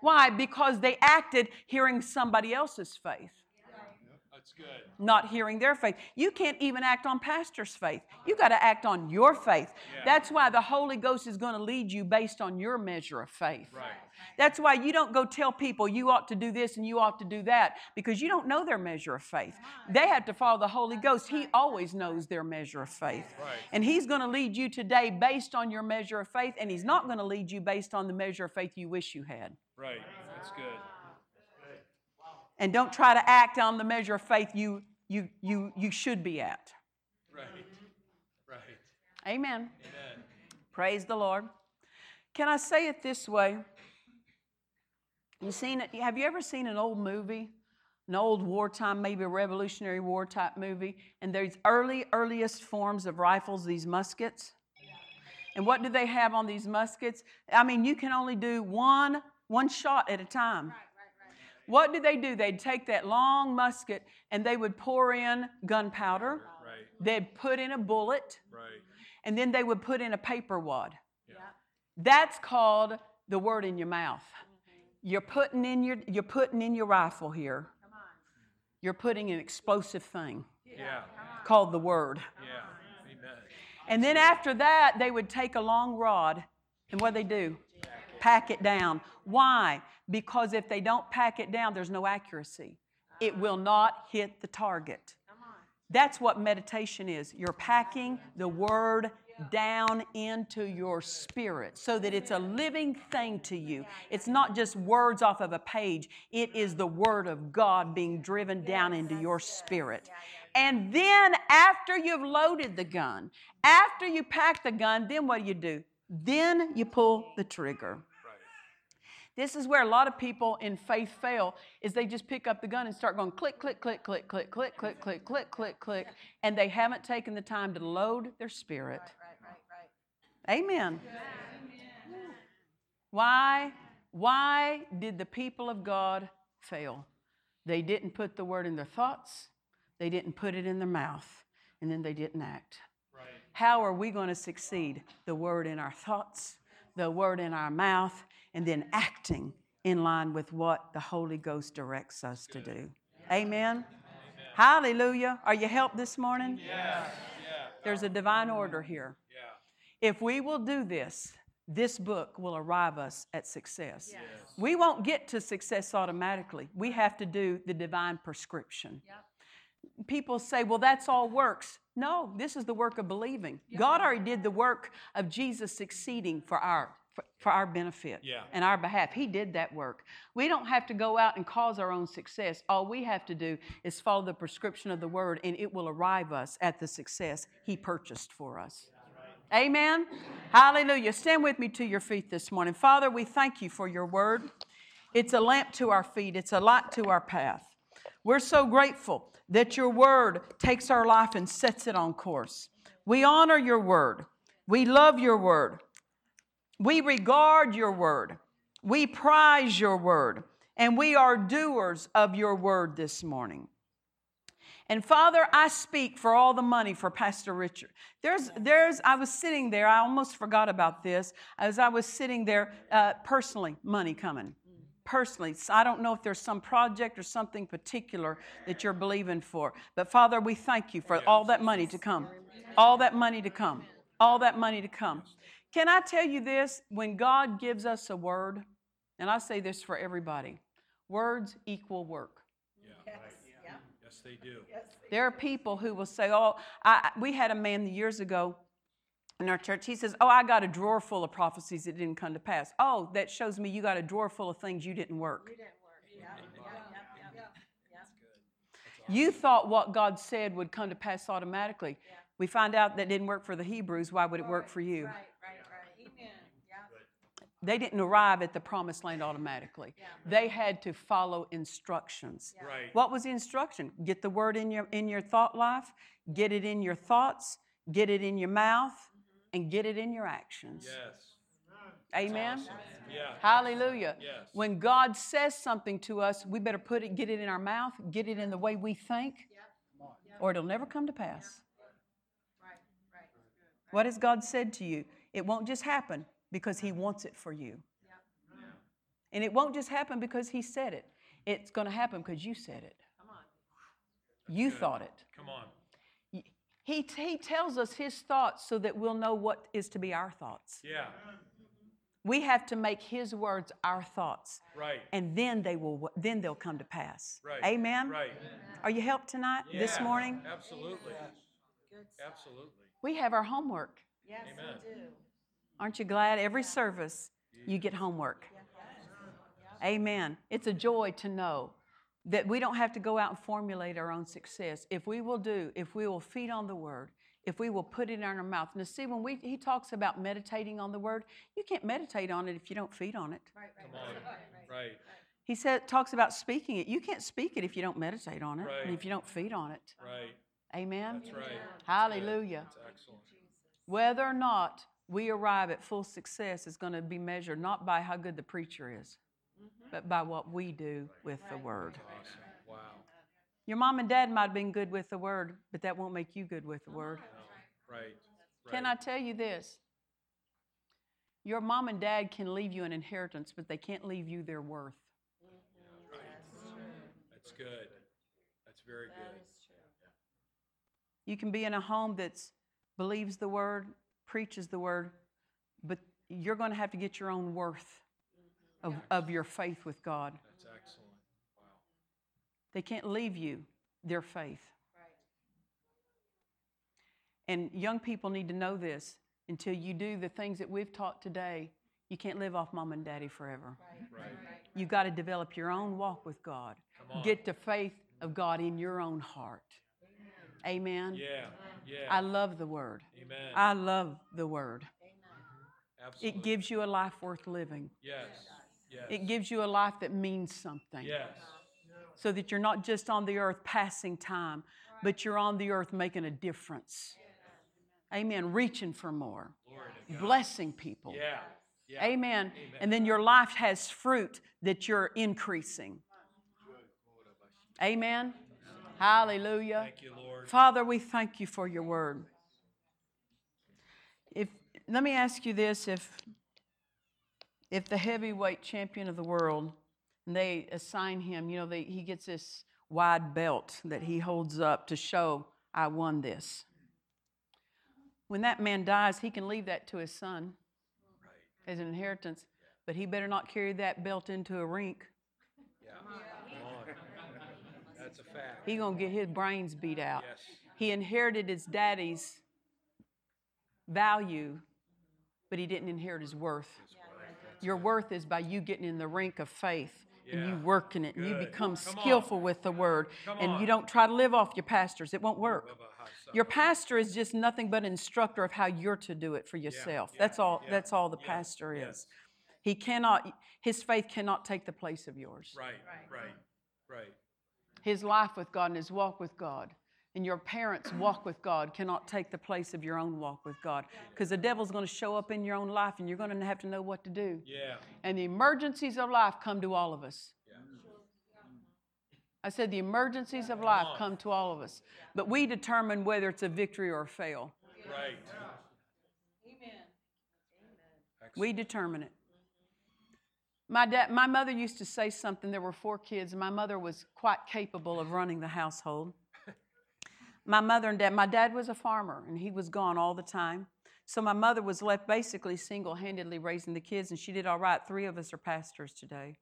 Why? Because they acted hearing somebody else's faith. Not hearing their faith. You can't even act on pastor's faith. You got to act on your faith. Yeah. That's why the Holy Ghost is going to lead you based on your measure of faith. Right. That's why you don't go tell people you ought to do this and you ought to do that because you don't know their measure of faith. They have to follow the Holy Ghost. He always knows their measure of faith. Right. And He's going to lead you today based on your measure of faith, and He's not going to lead you based on the measure of faith you wish you had. Right. That's good. And don't try to act on the measure of faith you, you, you, you should be at. Right. Right. Amen. Amen. Praise the Lord. Can I say it this way? You seen it? Have you ever seen an old movie, an old wartime, maybe a Revolutionary War type movie, and there's early, earliest forms of rifles, these muskets? And what do they have on these muskets? I mean, you can only do one one shot at a time. What do they do? They'd take that long musket and they would pour in gunpowder. Right. They'd put in a bullet Right. and then they would put in a paper wad. Yeah. That's called the word in your mouth. You're putting in your you're putting in your rifle here. You're putting an explosive thing Yeah. called the word. Yeah. Amen. And then after that, they would take a long rod and what they do? Pack it down. Why? Because if they don't pack it down, there's no accuracy. It will not hit the target. That's what meditation is. You're packing the word down into your spirit so that it's a living thing to you. It's not just words off of a page, it is the word of God being driven down into your spirit. And then, after you've loaded the gun, after you pack the gun, then what do you do? Then you pull the trigger. Right. This is where a lot of people in faith fail is they just pick up the gun and start going click click click click click click click click click click click and they haven't taken the time to load their spirit. Amen. Why why did the people of God fail? They didn't put the word in their thoughts, they didn't put it in their mouth, and then they didn't act. Right. How are we going to succeed? The word in our thoughts, the word in our mouth, and then acting in line with what the Holy Ghost directs us to do. Amen. Hallelujah. Are you helped this morning? Yeah. Yeah. There's a divine order here. Yeah. If we will do this, this book will arrive us at success. We won't get to success automatically. We have to do the divine prescription. People say, well, that's all works. No, this is the work of believing. God already did the work of Jesus succeeding for our for, for our benefit Yeah. and our behalf. He did that work. We don't have to go out and cause our own success. All we have to do is follow the prescription of the word, and it will arrive us at the success He purchased for us. Amen. Hallelujah. Stand with me to your feet this morning. Father, we thank you for your word. It's a lamp to our feet, it's a light to our path. We're so grateful that your word takes our life and sets it on course. We honor your word. We love your word. We regard your word. We prize your word. And we are doers of your word this morning. And Father, I speak for all the money for Pastor Richard. There's, there's, I was sitting there, I almost forgot about this. As I was sitting there, uh, personally, money coming. Personally, I don't know if there's some project or something particular that you're believing for. But Father, we thank you for all that money to come. All that money to come. All that money to come. Can I tell you this? When God gives us a word, and I say this for everybody, words equal work. Yeah, right. Yes, they do. There are people who will say, "Oh, I, I- we had a man years ago in our church. He says, "Oh, I got a drawer full of prophecies that didn't come to pass." Oh, that shows me you got a drawer full of things you didn't work. You thought what God said would come to pass automatically. We find out that didn't work for the Hebrews. Why would it work for you? Right, right, right. Amen. Yeah. They didn't arrive at the promised land automatically. They had to follow instructions. Right. What was the instruction? Get the word in your in your thought life, get it in your thoughts, get it in your mouth, mm-hmm. and get it in your actions. Yes. Amen. Yeah. Hallelujah. Yes. When God says something to us, we better put it, get it in our mouth, get it in the way we think, or it'll never come to pass. Right, right. What has God said to you? It won't just happen because He mm-hmm. wants it for you. And it won't just happen because He said it. It's going to happen because you said it. Come on. You thought it. Come on. He, he tells us His thoughts so that we'll know what is to be our thoughts. Yeah. We have to make His words our thoughts, Right. and then they will. Then they'll come to pass. Right. Amen. Right. Are you helped tonight? This morning, Absolutely. Good. Absolutely. we have our homework. Yes, Amen. we do. Aren't you glad? Every service, you get homework. Amen. It's a joy to know that we don't have to go out and formulate our own success. If we will do, if we will feed on the word, if we will put it in our mouth. Now, see, when we, he talks about meditating on the word, you can't meditate on it if you don't feed on it. Right, right, Come on. Right. He said, talks about speaking it. You can't speak it if you don't meditate on it and if you don't feed on it. Right. Amen. That's right. Hallelujah. That's excellent. Whether or not we arrive at full success is going to be measured not by how good the preacher is, mm-hmm. but by what we do with the word. Awesome. Wow. Your mom and dad might have been good with the word, but that won't make you good with the oh, word. No. Right. right. Can I tell you this? Your mom and dad can leave you an inheritance, but they can't leave you their worth. Mm-hmm. Right. That's good. That's very good. You can be in a home that believes the word, preaches the word, but you're going to have to get your own worth of, of your faith with God. That's excellent. Wow. They can't leave you their faith. Right. And young people need to know this. Until you do the things that we've taught today, you can't live off mom and daddy forever. Right. You've got to develop your own walk with God. Get the faith of God in your own heart. Amen. Yeah. Yeah. I love the word. Amen. I love the word. Mm-hmm. Absolutely. It gives you a life worth living. Yes. Yes. It gives you a life that means something. Yes. So that you're not just on the earth passing time, but you're on the earth making a difference. Amen. Reaching for more, Glory to God. blessing people. Yeah. Yeah. Amen. And then your life has fruit that you're increasing. Amen. Hallelujah. Thank you, Lord. Father, we thank you for your word. If let me ask you this if if the heavyweight champion of the world and they assign him, you know, they, he gets this wide belt that he holds up to show I won this. When that man dies, he can leave that to his son Right. as an inheritance, but he better not carry that belt into a rink. Yeah. Come. That's a fact. He gonna get his brains beat out. Yes. He inherited his daddy's value, but he didn't inherit his worth. Your worth is by you getting in the rink of faith and you Yeah. working it and you become Come on. skillful with the word Come and on. you don't try to live off your pastors. It won't work. Bubba hot sauce. Your pastor is just nothing but an instructor of how you're to do it for yourself. yeah, that's all that's all the pastor is. yes. He cannot his faith cannot take the place of yours. Right. Right. Right. His life with God and his walk with God and your parents' walk with God cannot take the place of your own walk with God because the devil's going to show up in your own life and you're going to have to know what to do. Yeah. And the emergencies of life come to all of us. Yeah. I said the emergencies of life come to all of us, but we determine whether it's a victory or a fail. Right. Amen. We determine it. My dad, my mother used to say something. There were four kids, and my mother was quite capable of running the household. my mother and dad, my dad was a farmer, and he was gone all the time. So my mother was left basically single-handedly raising the kids, and she did all right. Three of us are pastors today.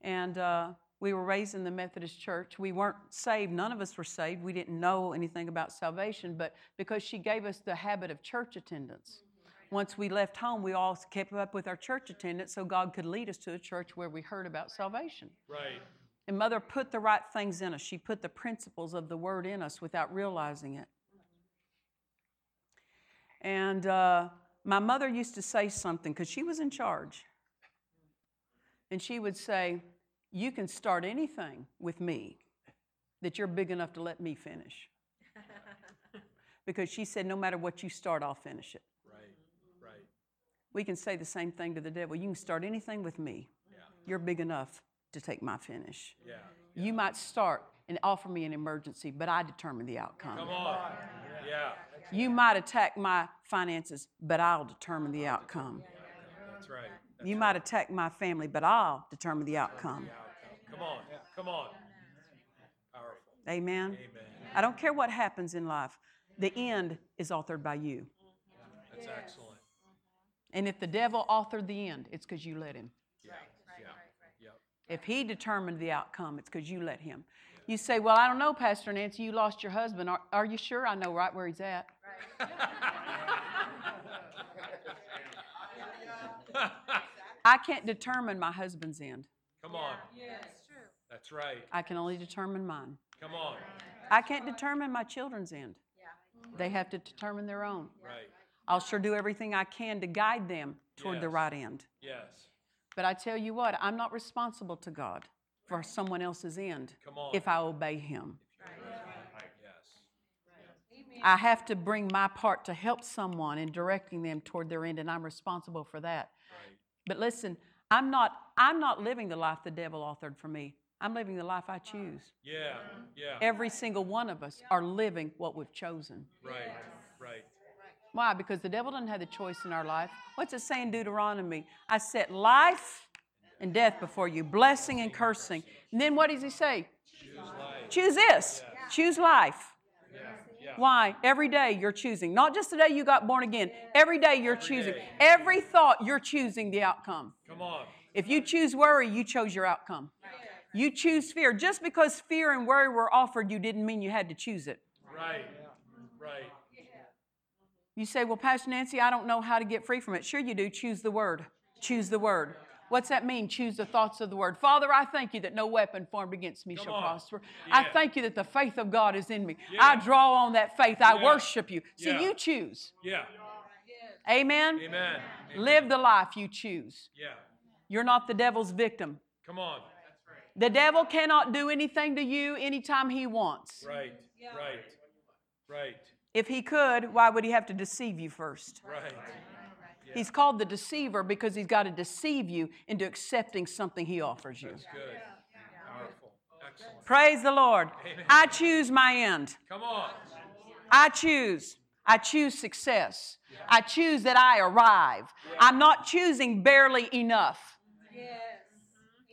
And uh, we were raised in the Methodist church. We weren't saved. None of us were saved. We didn't know anything about salvation, but because she gave us the habit of church attendance. Once we left home, we all kept up with our church attendance so God could lead us to a church where we heard about salvation. Right. And Mother put the right things in us. She put the principles of the Word in us without realizing it. And uh, my mother used to say something because she was in charge. And she would say, You can start anything with me that you're big enough to let me finish. because she said, No matter what you start, I'll finish it. We can say the same thing to the devil. You can start anything with me. You're big enough to take my finish. Yeah. You might start and offer me an emergency, but I determine the outcome. Come on. Yeah. You might attack my finances, but I'll determine the outcome. That's right. You might attack my family, but I'll determine the outcome. Come on. Come on. Powerful. Amen. Amen. I don't care what happens in life, the end is authored by you. That's excellent. And if the devil authored the end, it's because you let him. Yeah. Yeah. Yep. If he determined the outcome, it's because you let him. You say, Well, I don't know, Pastor Nancy, you lost your husband. Are, are you sure? I know right where he's at. I can't determine my husband's end. Come on. That's true. That's right. I can only determine mine. Come on. I can't determine my children's end. Yeah. They have to determine their own. Right. I'll sure do everything I can to guide them toward the right end. Yes. But I tell you what, I'm not responsible to God for someone else's end Come on. if I obey Him. Yes. I have to bring my part to help someone in directing them toward their end, and I'm responsible for that. Right. But listen, I'm not, I'm not living the life the devil authored for me. I'm living the life I choose. Yeah. Yeah. Every single one of us are living what we've chosen. Right. Right. Why? Because the devil doesn't have the choice in our life. What's it say in Deuteronomy? I set life and death before you, blessing and cursing. And then what does he say? Choose life. Choose this. Choose life. Yeah. Yeah. Why? Every day you're choosing. Not just the day you got born again. Every day you're choosing. day. Every thought you're choosing the outcome. Come on. If you choose worry, you chose your outcome. You choose fear. Just because fear and worry were offered you didn't mean you had to choose it. Right. Right. You say, Well, Pastor Nancy, I don't know how to get free from it. Sure, you do. Choose the word. Choose the word. What's that mean? Choose the thoughts of the word. Father, I thank you that no weapon formed against me Come shall on. prosper. I thank you that the faith of God is in me. Yeah. I draw on that faith. I Yeah. worship you. See, Yeah. you choose. Yeah. Amen? Amen. Live the life you choose. Yeah. You're not the devil's victim. Come on. The devil cannot do anything to you anytime he wants. Right. Right. Right. If he could, why would he have to deceive you first? Right. He's called the deceiver because he's got to deceive you into accepting something he offers you. That's good. Powerful. Excellent. Praise the Lord. Amen. I choose my end. Come on. I choose. I choose success. I choose that I arrive. I'm not choosing barely enough. Yes.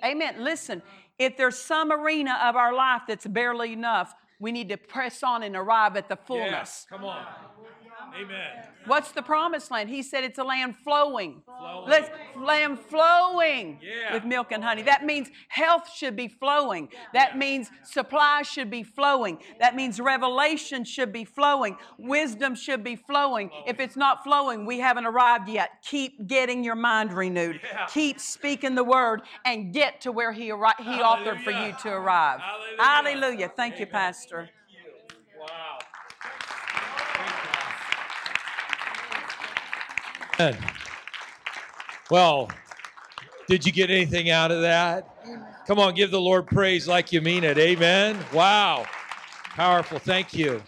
Amen. Listen, if there's some arena of our life that's barely enough, we need to press on and arrive at the fullness. Come on. Amen. What's the promised land? He said it's a land flowing. Flowing. Let's land flowing Yeah. with milk and honey. That means health should be flowing. That means supply should be flowing. That means revelation should be flowing. Wisdom should be flowing. If it's not flowing, we haven't arrived yet. Keep getting your mind renewed. Yeah. Keep speaking the word and get to where he, arri- he authored for you to arrive. Hallelujah. Hallelujah. Thank you, Amen. Pastor. Wow. Well, did you get anything out of that? Come on, give the Lord praise like you mean it. Amen. Wow. Powerful. Thank you.